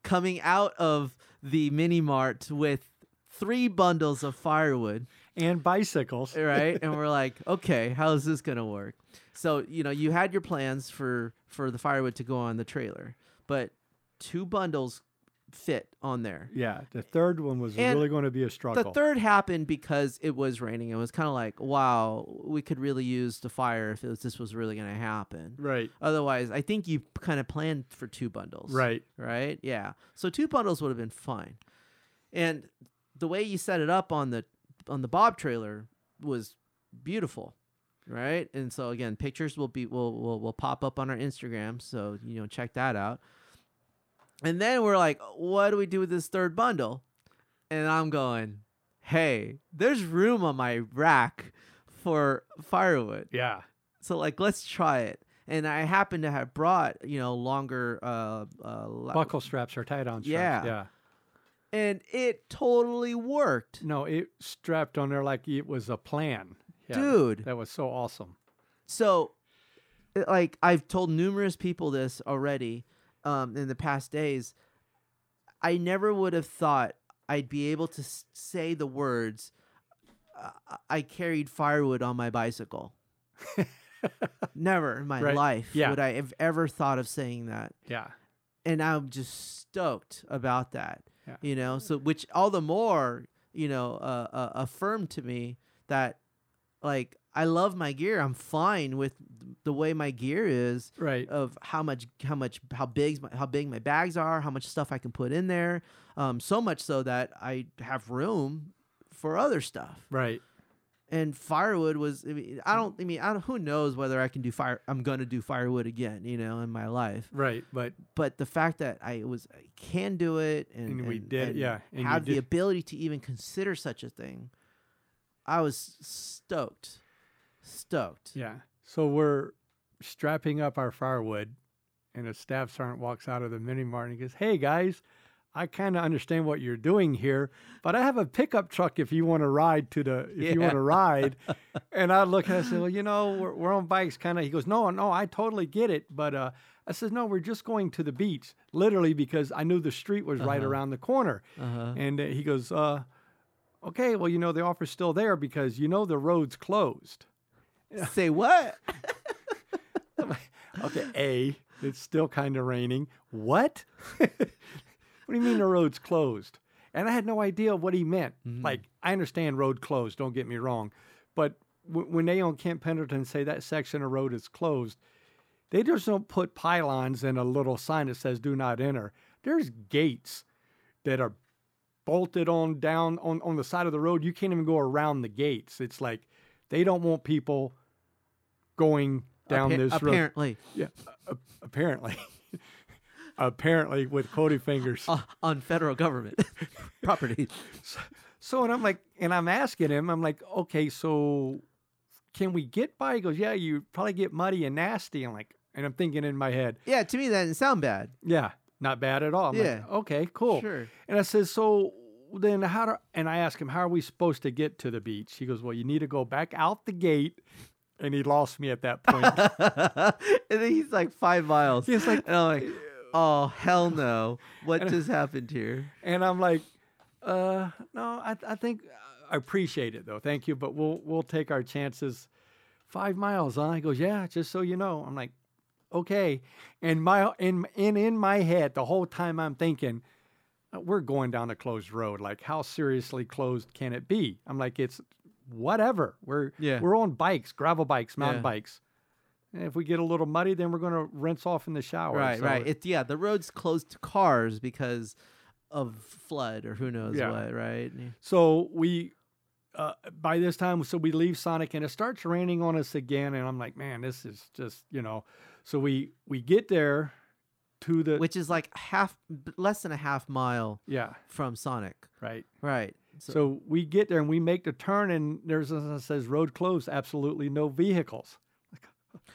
coming out of the mini mart with three bundles of firewood And bicycles. right and we're like okay how is this gonna work so you know you had your plans for for the firewood to go on the trailer but two bundles fit on there Yeah. The third one was And really going to be a struggle. the third happened because it was raining it was kind of like wow we could really use the fire if it was, this was really gonna happen right. otherwise i think you kind of planned for two bundles Right. right? Yeah. So two bundles would have been fine. And the way you set it up on the on the Bob trailer was beautiful, right? And so again, pictures will be will will, will pop up on our Instagram, so you know check that out. And then we're like, what do we do with this third bundle? And I'm going, hey, there's room on my rack for firewood. Yeah. So like, let's try it. And I happen to have brought, you know, longer uh, uh Buckle straps are tied on straps. Yeah. Yeah. and it totally worked. No, it strapped on there like it was a plan. Yeah, Dude. That was so awesome. So, like I've told numerous people this already um, in the past days. I never would have thought I'd be able to s- say the words. Uh, I carried firewood on my bicycle. Never in my Right. life Yeah. would I have ever thought of saying that. Yeah. And I'm just stoked about that. Yeah. You know, so which all the more, you know, uh, uh, affirmed to me that like I love my gear. I'm fine with the way my gear is Right. of how much how much how big my, how big my bags are, how much stuff I can put in there. Um, so much so that I have room for other stuff. Right. And firewood was I mean I don't I mean I don't, who knows whether I can do fire I'm going to do firewood again, you know, in my life. Right. But But the fact that I was I can do it and, And we and- did, and yeah, and have the did- ability to even consider such a thing. I was stoked. Stoked. yeah. So we're strapping up our firewood, and a staff sergeant walks out of the mini mart and he goes, "Hey guys." I kind of understand what you're doing here, but I have a pickup truck if you want to ride to the if you want to ride. and I look at it and I say, well, you know, we're, we're on bikes kind of. He goes, no, no, I totally get it. But uh, I said, no, we're just going to the beach, literally because I knew the street was right Uh-huh. around the corner. Uh-huh. And uh, he goes, uh, okay, well, you know, the offer's still there because you know the road's closed. Say what? Okay, A, it's still kind of raining. What? what do you mean the road's closed? And I had no idea what he meant. Mm-hmm. Like, I understand road closed, don't get me wrong. But w- when they on Camp Pendleton say that section of road is closed, they just don't put pylons and a little sign that says do not enter. There's gates that are bolted on down on, on the side of the road. You can't even go around the gates. It's like they don't want people going down Appa- this road. apparently Yeah, apparently. apparently with Cody fingers. uh, on federal government property. So and I'm like, and I'm asking him, I'm like, okay, so can we get by? He goes, yeah, you probably get muddy and nasty. I'm like, and I'm thinking in my head, Yeah, to me that didn't sound bad. yeah, not bad at all. I'm like, okay, cool. Sure. And I said, so then how do, and I asked him, how are we supposed to get to the beach? He goes, well, you need to go back out the gate. And he lost me at that point. and then he's like five miles. He's like, and I'm like, oh hell no! What just happened here? And I'm like, uh, no, I, I think I appreciate it though. Thank you, but we'll we'll take our chances. Five miles, huh? He goes, yeah, just so you know. I'm like, okay. And my in in in my head, the whole time I'm thinking, we're going down a closed road. Like, how seriously closed can it be? I'm like, it's whatever. We're Yeah. we're on bikes, gravel bikes, mountain Yeah. bikes. And if we get a little muddy, then we're going to rinse off in the shower. Right, So- right. It's yeah, the road's closed to cars because of flood or who knows Yeah. what. Right. So we, uh, by this time, so we leave Sonic and it starts raining on us again, and I'm like, man, this is just you know. So we we get there to the Which is like half, less than a half mile yeah from Sonic. right. Right. So, we get there and we make the turn, and there's a that says road closed, absolutely no vehicles.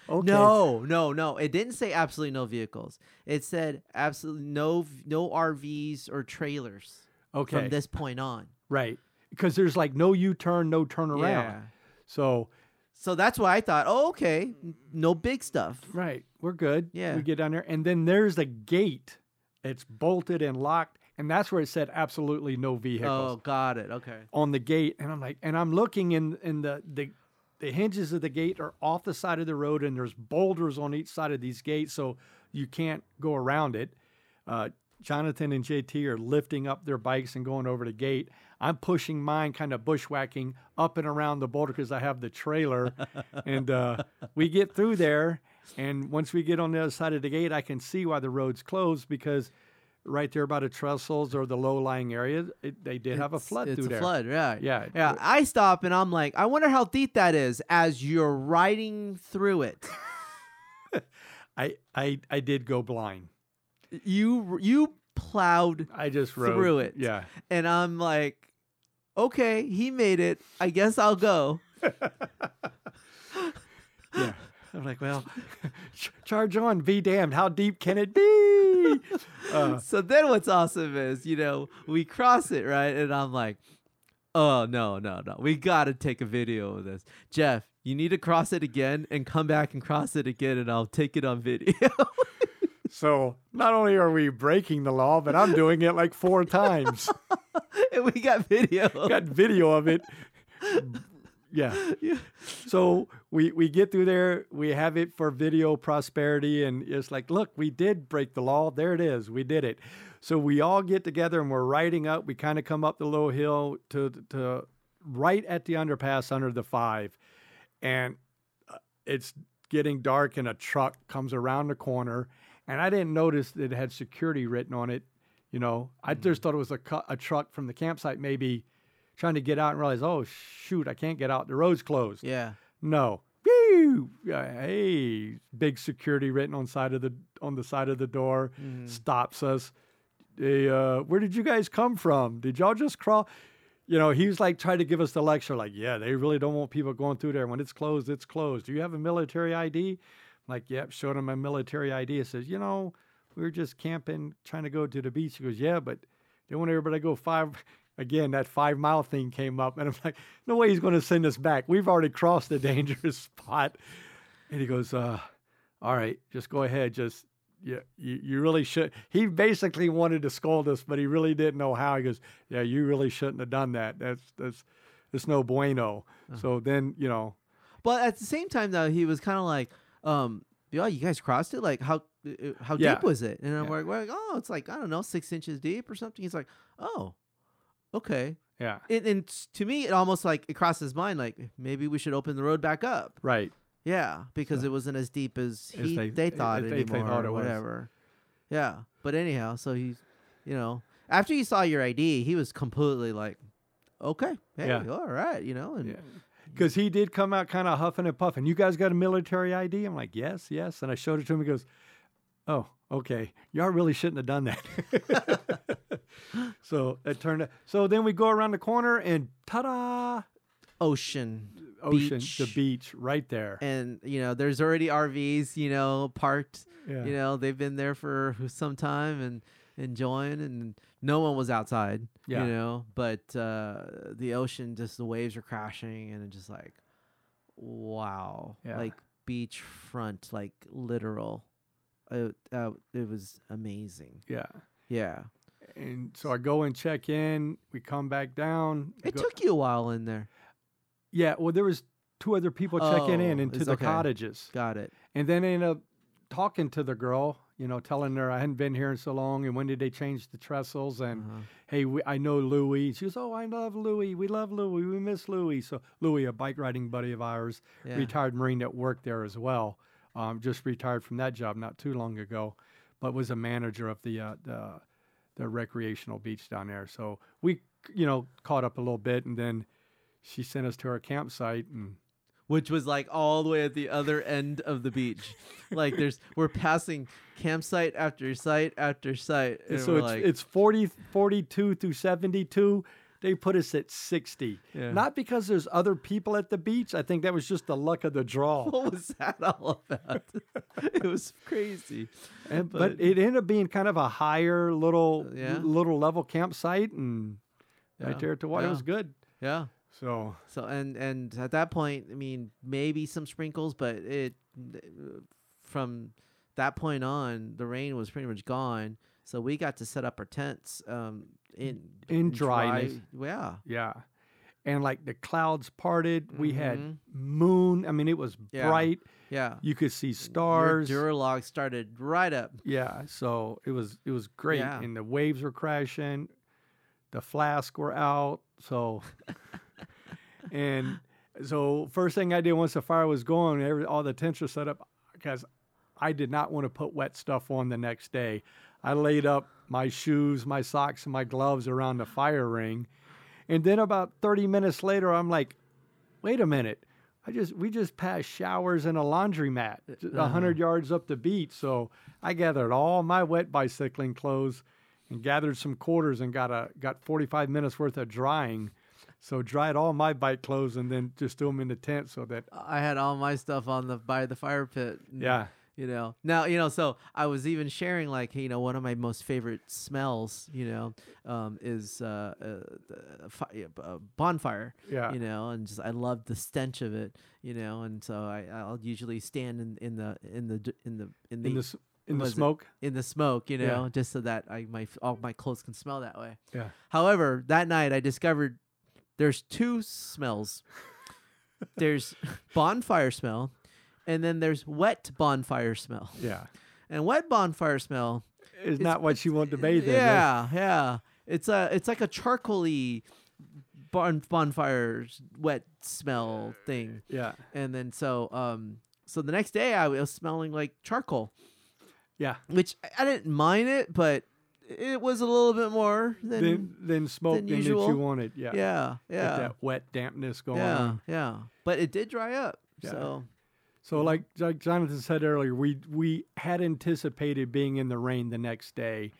Okay, No, no, no. It didn't say absolutely no vehicles. It said absolutely no, no RVs or trailers okay, from this point on. right, because there's like no U turn, no turn around. Yeah. So So that's why I thought, oh, okay, no big stuff. Right. We're good. Yeah. We get down there. And then there's a gate. It's bolted and locked. And that's where it said absolutely no vehicles. Oh, got it. Okay. on the gate. And I'm like, and I'm looking in in the the the hinges of the gate are off the side of the road and there's boulders on each side of these gates, so you can't go around it. Uh, Jonathan and JT are lifting up their bikes and going over the gate. I'm pushing mine, kind of bushwhacking up and around the boulder because I have the trailer. and uh, we get through there. And once we get on the other side of the gate, I can see why the road's closed because right there by the trestles or the low lying area, it, they did have a It's- flood it's through a there. flood, right? Yeah. Yeah. I stop and I'm like, I wonder how deep that is as you're riding through it. I, I, I did go blind. you you plowed I just rode Through it. Yeah. and I'm like, okay, he made it. I guess I'll go. Yeah. I'm like, well, charge on, be damned. How deep can it be? Uh, so then what's awesome is, you know, we cross it, right? And I'm like, oh, no, no, no. We got to take a video of this. Jeff, you need to cross it again and come back and cross it again, and I'll take it on video. so not only are we breaking the law, but I'm doing it like four times. and we got video. Got video of it. Yeah. Yeah. so we we get through there. We have it for video prosperity, and it's like, look, we did break the law. There it is. We did it. So we all get together and we're riding up. We kind of come up the little hill to to right at the underpass under the five, and uh, it's getting dark. And a truck comes around the corner, and I didn't notice that it had security written on it. You know, I just thought it was a, cu- a truck from the campsite, maybe trying to get out and realize, oh shoot, I can't get out. The road's closed. Yeah. No. Hey, big security written on side of the on the side of the door stops us. Hey, uh, where did you guys come from? Did y'all just crawl? You know, he's like trying to give us the lecture, like, yeah, they really don't want people going through there. When it's closed, it's closed. Do you have a military ID? I'm like, yep, showed him my military ID. It says, you know, we were just camping, trying to go to the beach. He goes, yeah, but they want everybody to go five. Again, that five mile thing came up, and I'm like, no way he's going to send us back. We've already crossed the dangerous spot. And he goes, uh, all right, just go ahead. Just, yeah, you, you really should. He basically wanted to scold us, but he really didn't know how. He goes, yeah, you really shouldn't have done that. That's, that's, that's no bueno. So then, you know, But at the same time, though, he was kind of like, um, "Yeah, you guys crossed it. Like, how uh, how Yeah. deep was it?" And I'm Yeah. like, "Oh, it's like I don't know, six inches deep or something." He's like, "Oh, okay." yeah, And, and to me, it almost like it crossed his mind, like maybe we should open the road back up. right. Yeah, because it wasn't as deep as, As he, they- they, thought as it they- anymore thought or it was. whatever. Yeah, but anyhow, so he's, you know, after he saw your ID, he was completely like, "Okay, hey, Yeah. all right," you know, and Yeah. Because he did come out kind of huffing and puffing. You guys got a military ID? I'm like, yes, yes. And I showed it to him. He goes, oh, okay. Y'all really shouldn't have done that. so it turned out. So then we go around the corner and ta-da, ocean, ocean, beach. the beach right there. and you know there's already RVs you know parked Yeah. you know they've been there for some time and enjoying and no one was outside Yeah. you know but uh the ocean just the waves are crashing and it's just like wow Yeah. like beachfront like literal it, uh, it was amazing yeah. yeah And so I go and check in. We come back down. it go- took you a while in there Yeah. Well, there was two other people checking in Oh, into the okay. cottages. got it And then I ended up talking to the girl, you know, telling her I hadn't been here in so long and when did they change the trestles and Uh-huh. hey, we, I know Louie. She goes, oh, I love Louie. We love Louie. We miss Louie. So Louie, a bike riding buddy of ours, Yeah. retired Marine that worked there as well. Um, just retired from that job not too long ago, but was a manager of the uh, the the recreational beach down there. So we, you know, caught up a little bit, and then she sent us to our campsite and. which was like all the way at the other end of the beach. like there's we're passing campsite after site after site. And so it's like, it's 40 42 through 72 they put us at 60 Yeah. not because there's other people at the beach i think that was just the luck of the draw what was that all about? it was crazy. And- but, but- it ended up being kind of a higher little Yeah. little level campsite and Yeah, right there at the water it was good Yeah. so So and and at that point, I mean, maybe some sprinkles, but it from that point on, the rain was pretty much gone. So we got to set up our tents um, in In dry- dryness. yeah. yeah and like the clouds parted we had Mhm. moon i mean it was Yeah. bright Yeah. you could see stars. Your Duralog started right up. Yeah, so it was it was great, Yeah. and the waves were crashing, the flask were out, so and so first thing I did once the fire was going, every, all the tents were set up because I did not want to put wet stuff on the next day. I laid up my shoes, my socks, and my gloves around the fire ring, and then about thirty minutes later, I'm like, wait a minute. I just we just passed showers and a laundromat a Uh-huh. 100 yards up the beach. So I gathered all my wet bicycling clothes and gathered some quarters and got a got 45 minutes worth of drying. So dried all my bike clothes and then just threw them in the tent so that I had all my stuff on the by the fire pit. yeah You know. Now, you know, so I was even sharing like, you know, one of my most favorite smells, you know, um, is uh, uh, fi- uh, bonfire. yeah You know, and just I love the stench of it, you know, and so I I'll usually stand in, in the in the in the in the in the s- in the was it? smoke in the smoke, you Yeah. know, just so that I my all my clothes can smell that way. yeah However, that night I discovered there's two smells. there's bonfire smell, and then there's wet bonfire smell. Yeah. And wet bonfire smell, is not what you want to bathe in. yeah, yeah. It's a it's like a charcoaly bon- bonfire wet smell thing. Yeah. And then so um so the next day I was smelling like charcoal, Yeah. which I- I didn't mind it, but it was a little bit more than Then then smoke than than that you wanted. Yeah. yeah, yeah. that wet dampness going Yeah, on. yeah. But it did dry up. Yeah. So So like, like Jonathan said earlier, we we had anticipated being in the rain the next day.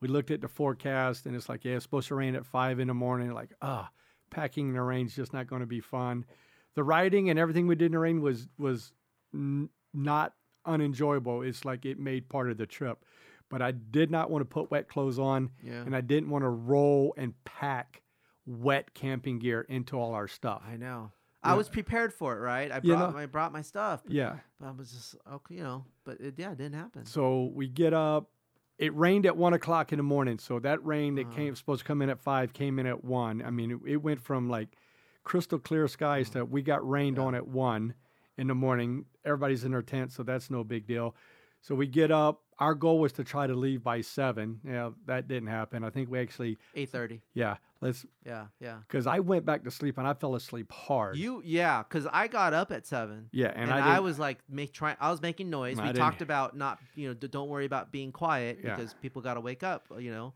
We looked at the forecast and it's like, yeah, it's supposed to rain at five in the morning. Like, ah, packing in the rain's just not going to be fun. The riding and everything we did in the rain was was n- not unenjoyable. It's like it made part of the trip. But I did not want to put wet clothes on, yeah. and I didn't want to roll and pack wet camping gear into all our stuff. I know. I was prepared for it, right? I You brought know- my brought my stuff. Yeah. but I was just okay, you know. But it, yeah, it didn't happen. So we get up. It rained at one o'clock in the morning. So that rain that Uh-huh. came supposed to come in at five came in at one. I mean, it, it went from like crystal clear skies to we got rained Yeah. on at one in the morning. Everybody's in their tent, so that's no big deal. So we get up. Our goal was to try to leave by seven. Yeah, that didn't happen. I think we actually, Eight thirty. yeah, let's Yeah, yeah. because I went back to sleep and I fell asleep hard. You yeah, because I got up at seven. yeah, and, And, I, I, was like, make try. I was making noise. I we talked about not, you know, d- don't worry about being quiet Yeah. because people got to wake up, uh, you know.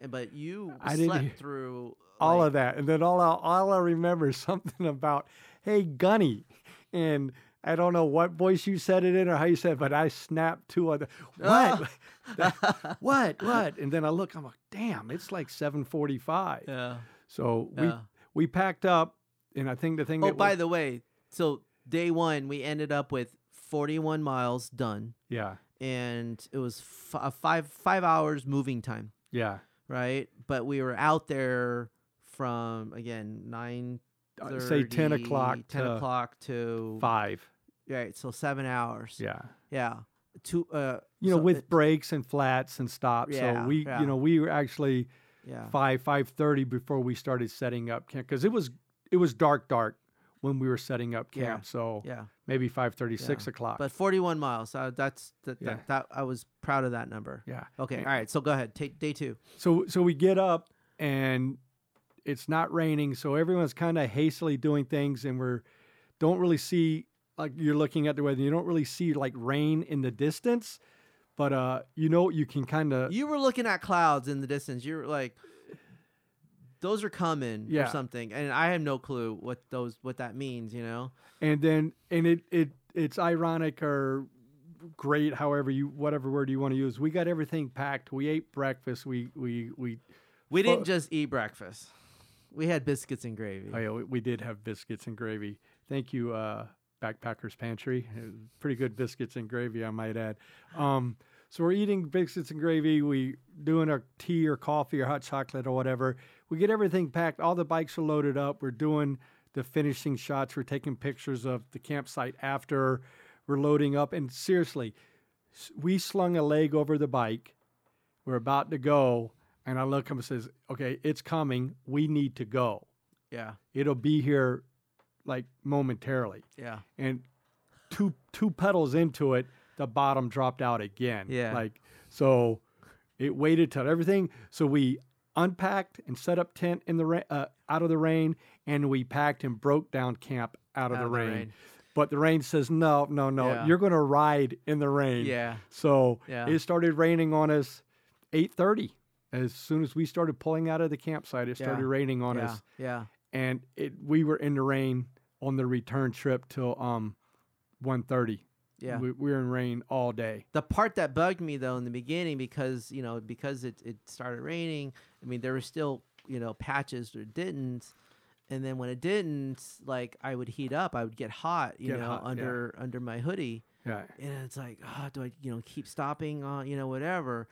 And but you I slept through all like, of that, and then all I, all I remember is something about, "Hey, Gunny," and I don't know what voice you said it in or how you said, it, but I snapped two other what, That- what, what, and then I look, I'm like, "Damn, it's like 7:45." Yeah. So we yeah. we packed up, and I think the thing Oh, by was- the way, so day one we ended up with 41 miles done, yeah, and it was f- a five five hours moving time, yeah, right? But we were out there from again nine. Uh, say 10 o'clock 10 to o'clock to five, right so seven hours yeah. yeah two uh You know, so with it- breaks and flats and stops. Yeah, so we, yeah. you know, we were actually yeah five five thirty before we started setting up camp because it was it was dark dark when we were setting up Yeah, camp. So yeah maybe five thirty six Yeah. o'clock. but 41 miles uh, that's that, Yeah. that that i was proud of that number yeah. okay all right so go ahead take day two So so we get up and it's not raining, so everyone's kind of hastily doing things, and we're don't really see like you're looking at the weather. You don't really see like rain in the distance, but uh, you know you can kind of you were looking at clouds in the distance You're like those are coming Yeah. or something and i have no clue what those what that means you know and then and it it it's ironic or great however you whatever word you want to use we got everything packed we ate breakfast we we we we didn't just eat breakfast we had biscuits and gravy. Oh yeah we, we did have biscuits and gravy. Thank you uh backpackers pantry. Pretty good biscuits and gravy i might add. Um so we're eating biscuits and gravy. We doing our tea or coffee or hot chocolate or whatever. We get everything packed. All the bikes are loaded up. We're doing the finishing shots. We're taking pictures of the campsite after we're loading up. And seriously we slung a leg over the bike. We're about to go and i look him and says okay it's coming. We need to go. Yeah. It'll be here like momentarily. Yeah. And two two pedals into it the bottom dropped out again. Yeah. like so it waited till everything. So we unpacked and set up tent in the rain uh, out of the rain and we packed and broke down camp out of, Out the, of the rain. rain. but the rain says no no no. Yeah. you're going to ride in the rain. Yeah. So Yeah. it started raining on us 8:30 as soon as we started pulling out of the campsite it started Yeah. raining on yeah. us. Yeah. And it we were in the rain on the return trip till um 1.30 yeah. We, we were in rain all day. The part that bugged me though in the beginning because you know because it, it started raining i mean there were still you know patches that didn't. And then when it didn't like i would heat up. I would get hot you Get know hot, yeah. under under my hoodie. Yeah. And it's like oh, do i you know keep stopping on you know whatever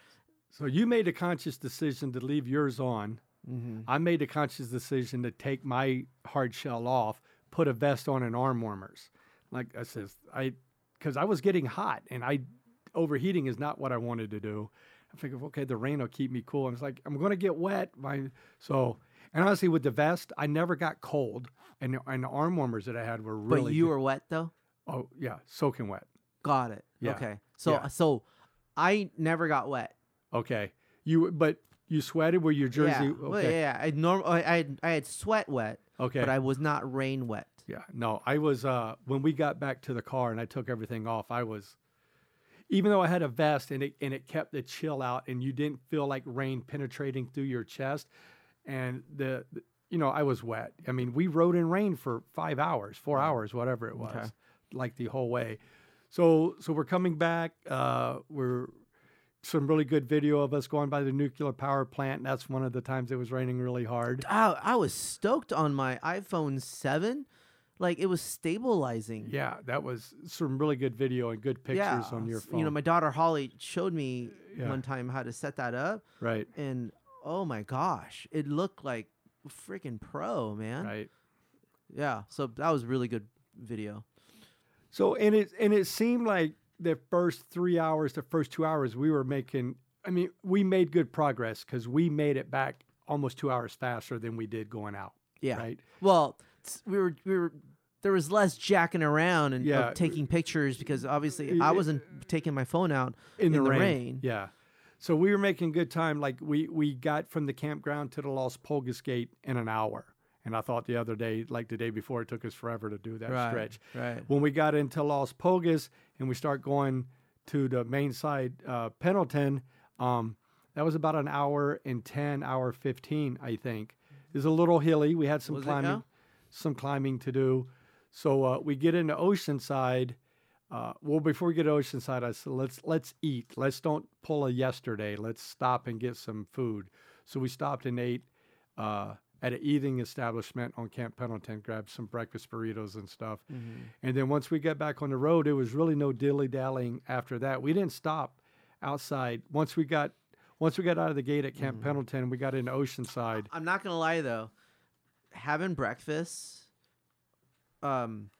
so you made a conscious decision to leave yours on mm-hmm. i made a conscious decision to take my hard shell off put a vest on and arm warmers like i says i because i was getting hot and i overheating is not what i wanted to do i figured okay the rain will keep me cool and it's like i'm going to get wet my so and honestly with the vest i never got cold and the, and the arm warmers that I had were really. but you good. were wet though. oh yeah, soaking wet. Got it. Yeah. Okay. So Yeah. so I never got wet. Okay, you but you sweated. Were your jersey Yeah. Well, okay? yeah. I norm I I had, I had sweat wet, Okay, but I was not rain wet. Yeah, no, I was uh when we got back to the car and I took everything off, I was even though I had a vest and it and it kept the chill out and you didn't feel like rain penetrating through your chest and the, the- you know, I was wet. I mean, we rode in rain for 5 hours, 4 hours, whatever it was. Okay. Like the whole way. So so we're coming back uh we're some really good video of us going by the nuclear power plant. And that's one of the times it was raining really hard. I, I was stoked on my iPhone 7. Like it was stabilizing. Yeah, that was some really good video and good pictures on your phone. You know, my daughter Holly showed me Yeah. one time how to set that up, right, and oh my gosh, it looked like freaking pro, man. right. Yeah. So that was really good video. So and it and it seemed like the first three hours, the first two hours, we were making. I mean, we made good progress because we made it back almost two hours faster than we did going out. Yeah. Right. Well, we were we were there was less jacking around and Yeah. taking pictures because obviously I wasn't uh, taking my phone out In, the, rain. rain. Yeah. So we were making good time. Like we we got from the campground to the Las Pulgas gate in an hour. And I thought the other day, like the day before, it took us forever to do that Right, stretch. Right. when we got into Las Pulgas and we start going to the main side, uh, Pendleton, um, that was about an hour and 10, hour 15, I think. It was a little hilly. We had some Was climbing, some climbing to do. So uh, we get into Oceanside. Uh, well, before we get to Oceanside, I said, let's let's eat. Let's don't pull a yesterday. Let's stop and get some food. So we stopped and ate uh, at an eating establishment on Camp Pendleton, grabbed some breakfast burritos and stuff. Mm-hmm. And then once we got back on the road, it was really no dilly dallying after that. We didn't stop outside. Once we got once we got out of the gate at Camp Mm-hmm. Pendleton, we got into Oceanside. I'm not gonna lie though, having breakfast, um,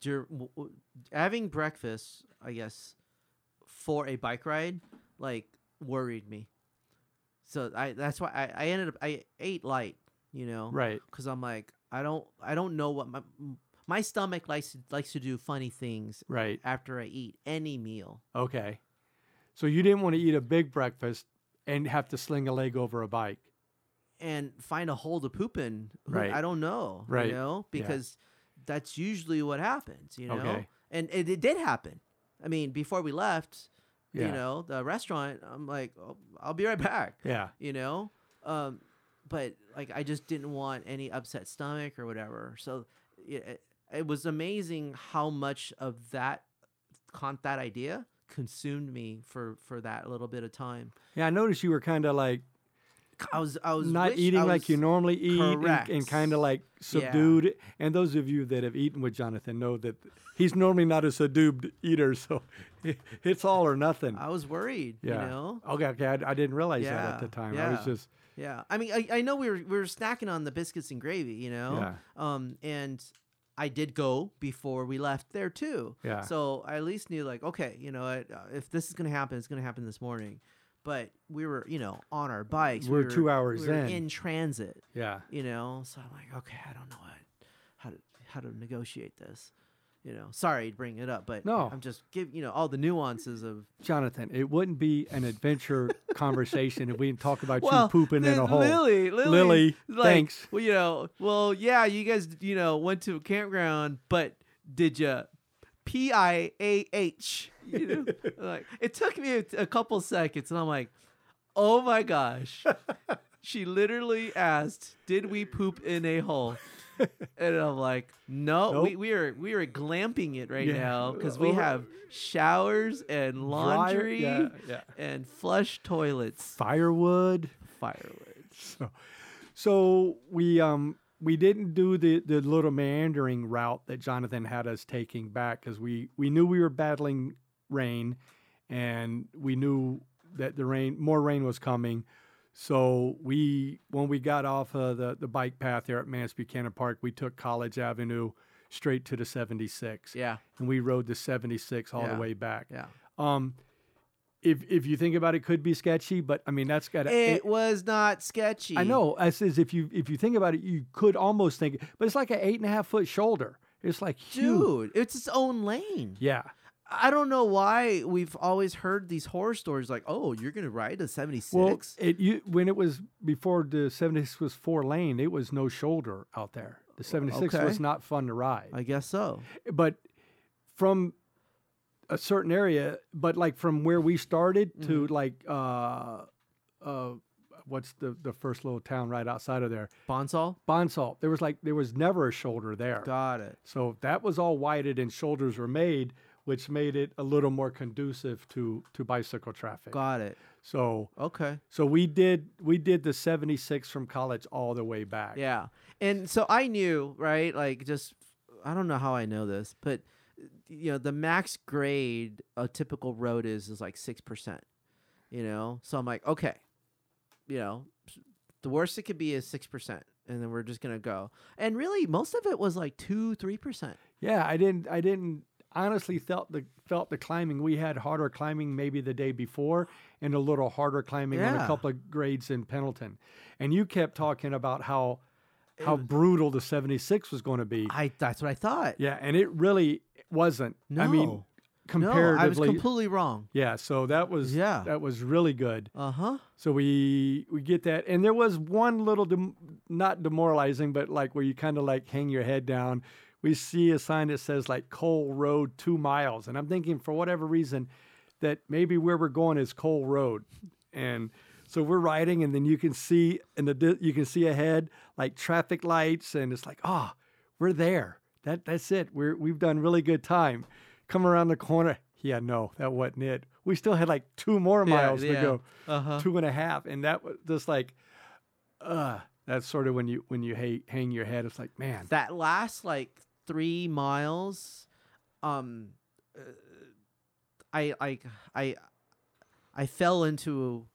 dur- w- w- having breakfast, I guess, for a bike ride, like worried me. So I that's why I, I ended up I ate light, you know, Right. because I'm like I don't I don't know what my my stomach likes to, likes to do funny things Right. after I eat any meal. Okay. So you didn't want to eat a big breakfast and have to sling a leg over a bike. and find a hole to poop in. Right. I don't know. Right. You know, Yeah. because that's usually what happens, you know? Okay. And it, it did happen. I mean, before we left, Yeah. you know, the restaurant, I'm like, oh, I'll be right back, Yeah. you know? Um, but like, I just didn't want any upset stomach or whatever. So it, it was amazing how much of that, con- that idea consumed me for, for that little bit of time. Yeah, I noticed you were kind of like I was, I was not wish- eating I like you normally eat and, and kind of like Yeah. subdued. And those of you that have eaten with Jonathan know that he's normally not a subdued eater. So it's all or nothing. I was worried, yeah. you know? Okay. Okay. I, I didn't realize that at the time. I was just, Yeah. I mean, I, I know we were, we were snacking on the biscuits and gravy, you know? Yeah. Um, and I did go before we left there too. Yeah. So I at least knew, like, okay, you know, uh, if this is going to happen, it's going to happen this morning. But we were, you know, on our bikes. We're we two hours we were in. in transit, yeah. you know? So I'm like, okay, I don't know what, how to, how to negotiate this. You know, sorry to bring it up, but No. I'm just give you know all the nuances of Jonathan, it wouldn't be an adventure conversation if we didn't talk about well, you pooping in a hole. Lily, Lily, Lily, like, thanks. Well, you know, well, yeah, you guys, you know, went to a campground, but did you P I A H? You know, like it took me a, a couple seconds, and I'm like, oh my gosh. She literally asked, "Did we poop in a hole?" And I'm like, "No, Nope. we, we are we are glamping it right Yeah. now because we have showers and Dryer- laundry yeah, yeah. and flush toilets, Firewood. firewood." So, so we um we didn't do the the little meandering route that Jonathan had us taking back because we we knew we were battling rain, and we knew that the rain more rain was coming. So we when we got off of the the bike path there at Mance Buchanon Park, we took College Avenue straight to the 76, Yeah, and we rode the 76 all Yeah. the way back. yeah. Um, if if you think about it, could be sketchy. But I mean, that's got It was not sketchy. I know. I says if you if you think about it, you could almost think, but it's like an eight and a half foot shoulder. It's like huge. dude. It's its own lane. Yeah. I don't know why we've always heard these horror stories like, "Oh, you're gonna ride a '76." Well, it you when it was before the seventy six was four lane, it was no shoulder out there. The seventy six Okay. was not fun to ride. I guess so. but from a certain area, but like from where we started to Mm-hmm. like uh uh what's the the first little town right outside of there? Bonsall. Bonsall. There was like there was never a shoulder there. Got it. So that was all whited and shoulders were made, which made it a little more conducive to to bicycle traffic. Got it. So Okay. so we did we did the 76 from college all the way back. Yeah. And so I knew, right? Like just I don't know how I know this, but you know, the max grade a typical road is is like 6%. You know? So I'm like, okay. You know, the worst it could be is 6%. And then we're just going to go. And really most of it was like 2 3%. Yeah, I didn't I didn't honestly felt the felt the climbing. We had harder climbing maybe the day before and a little harder climbing on a couple of grades in Pendleton. And you kept talking about how how brutal the 76 was going to be. I that's what I thought. Yeah, and it really wasn't. I mean, No. No, I was completely wrong. Yeah, so that was Yeah. that was really good. Uh-huh. So we we get that, and there was one little dem- not demoralizing, but like where you kind of like hang your head down. We see a sign that says like Cole Road two miles, and I'm thinking for whatever reason that maybe where we're going is Cole Road, and so we're riding, and then you can see in the you can see ahead like traffic lights, and it's like oh we're there. That that's it. We're we've done really good time. Come around the corner. Yeah, no, that wasn't it. We still had like two more Yeah, miles to yeah. go Uh-huh. two and a half, and that was just like, uh, that's sort of when you when you hang your head. It's like, man, that last like three miles um uh, i i i i fell into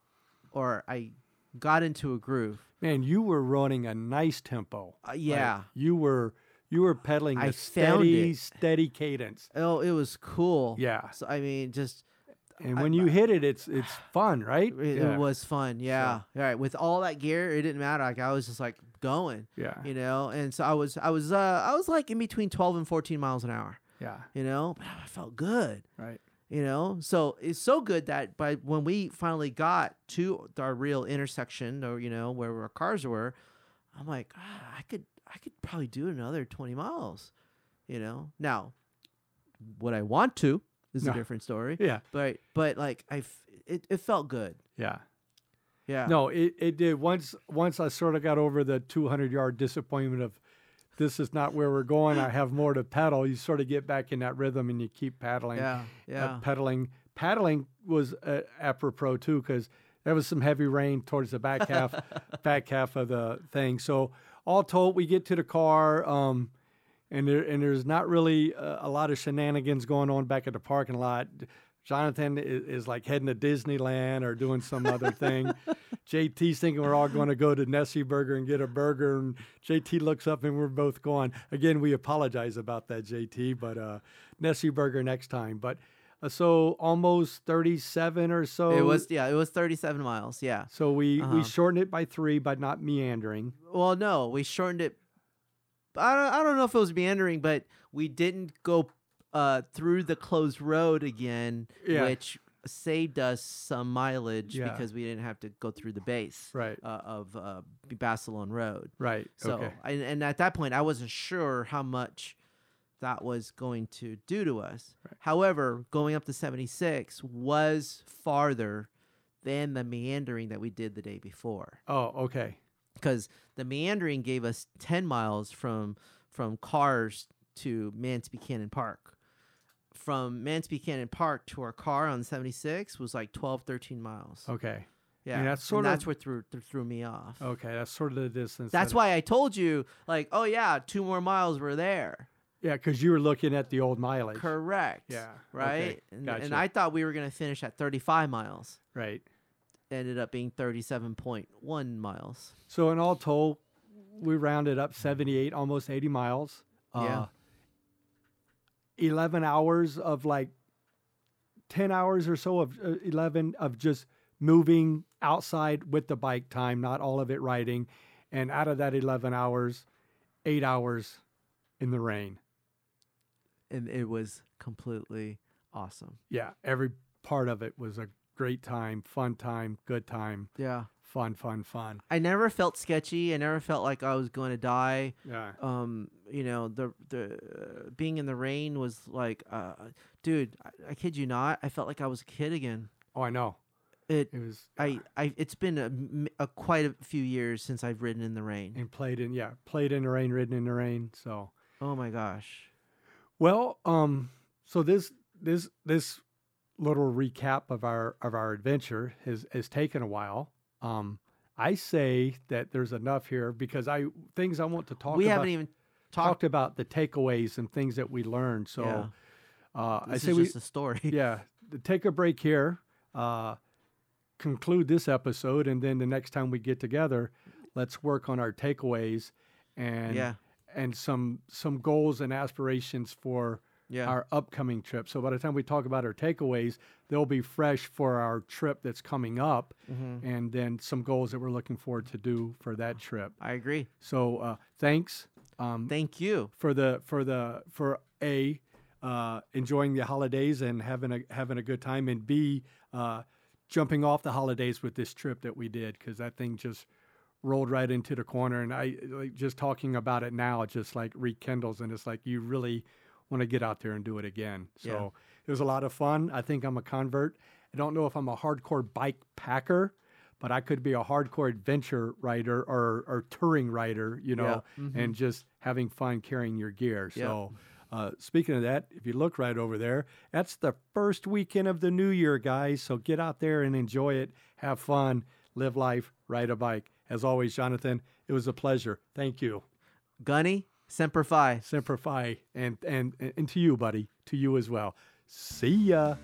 or i got into a groove man, you were running a nice tempo. uh, Like, yeah you were you were pedaling I a steady, steady cadence. oh it was cool Yeah, so i mean just and I- when you hit it, it's it's fun, right? it, yeah. it was fun yeah all right with all that gear it didn't matter like i was just like going Yeah, you know? And so i was i was uh i was like in between 12 and 14 miles an hour yeah, you know? But i felt good right. you know? So it's so good that by when we finally got to our real intersection or you know where our cars were i'm like ah, i could i could probably do another 20 miles you know? Now what i want to is No. a different story. Yeah, but but like i f- it, it felt good. Yeah. Yeah No, it, it did. Once once I sort of got over the 200 yard disappointment of this is not where we're going. I have more to pedal. You sort of get back in that rhythm and you keep paddling. yeah uh, yeah pedaling. Paddling was uh, apropos too because there was some heavy rain towards the back half, back half of the thing. So all told, we get to the car, um, and there and there's not really uh, a lot of shenanigans going on back at the parking lot. Jonathan is, is like heading to Disneyland or doing some other thing. JT's thinking we're all going to go to Nessy Burger and get a burger, and JT looks up and we're both going. Again, we apologize about that, JT, but uh, Nessy Burger next time. But uh, so almost 37 or so. it was yeah it was 37 miles yeah So we Uh-huh. we shortened it by three, but not meandering. Well, no, we shortened it. I don't, I don't know if it was meandering, but we didn't go uh, through the closed road again, Yeah. which saved us some mileage Yeah. because we didn't have to go through the base Right. uh, of uh, Basilone Road. Right. So, okay. and, and at that point, I wasn't sure how much that was going to do to us. However, going up to 76 was farther than the meandering that we did the day before Oh, okay. because the meandering gave us 10 miles from from cars to Mance Buchanon Park. From Mance Buchanon Park to our car on 76 was like 12, 13 miles. Okay. yeah, that's and sort of- that's what threw th- threw me off. Okay. That's sort of the distance. That's that- why I told you, like, oh yeah, two more miles were there. Yeah, because you were looking at the old mileage. Correct. Yeah, Right. And, and gotcha. I thought we were gonna finish at 35 miles. Right. Ended up being 37.1 miles. So in all told, we rounded up 78, almost 80 miles. Uh, yeah. Uh, 11 hours of like 10 hours or so of uh, 11 of just moving outside with the bike time, not all of it riding. And out of that 11 hours, eight hours in the rain. And it was completely awesome. Yeah, every part of it was a great time, fun time, good time, Yeah. Fun, fun, fun. I never felt sketchy. I never felt like I was going to die. Yeah. Um, you know, the the uh, being in the rain was like, uh, dude, I, I kid you not. I felt like I was a kid again. Oh, I know. It, It was. I, I, it's been a, a quite a few years since I've ridden in the rain. and played in yeah played in the rain ridden in the rain so Oh my gosh. well um so this this this little recap of our of our adventure has has taken a while um i say that there's enough here because i things i want to talk we about haven't even talked. talked about the takeaways and things that we learned so Yeah. uh i say is we just a story. yeah take a break here uh conclude this episode and then the next time we get together let's work on our takeaways and yeah. and some some goals and aspirations for Yeah. our upcoming trip. So by the time we talk about our takeaways, they'll be fresh for our trip that's coming up, Mhm. and then some goals that we're looking forward to do for that trip. I agree. So uh, thanks um, Thank you. for the for the for a uh, enjoying the holidays and having a having a good time, and b uh, jumping off the holidays with this trip that we did because that thing just rolled right into the corner and i like just talking about it now it just like rekindles and it's like you really want to get out there and do it again so Yeah. it was a lot of fun i think i'm a convert i don't know if i'm a hardcore bike packer but i could be a hardcore adventure rider or, or touring rider you know Mhm. and just having fun carrying your gear Yeah. so uh, speaking of that, if you look right over there, that's the first weekend of the new year, guys. So get out there and enjoy it, have fun, live life, ride a bike. As always, Jonathan, it was a pleasure. Thank you. Gunny, Semper Fi. Semper Fi, and and and to you, buddy, to you as well. See ya.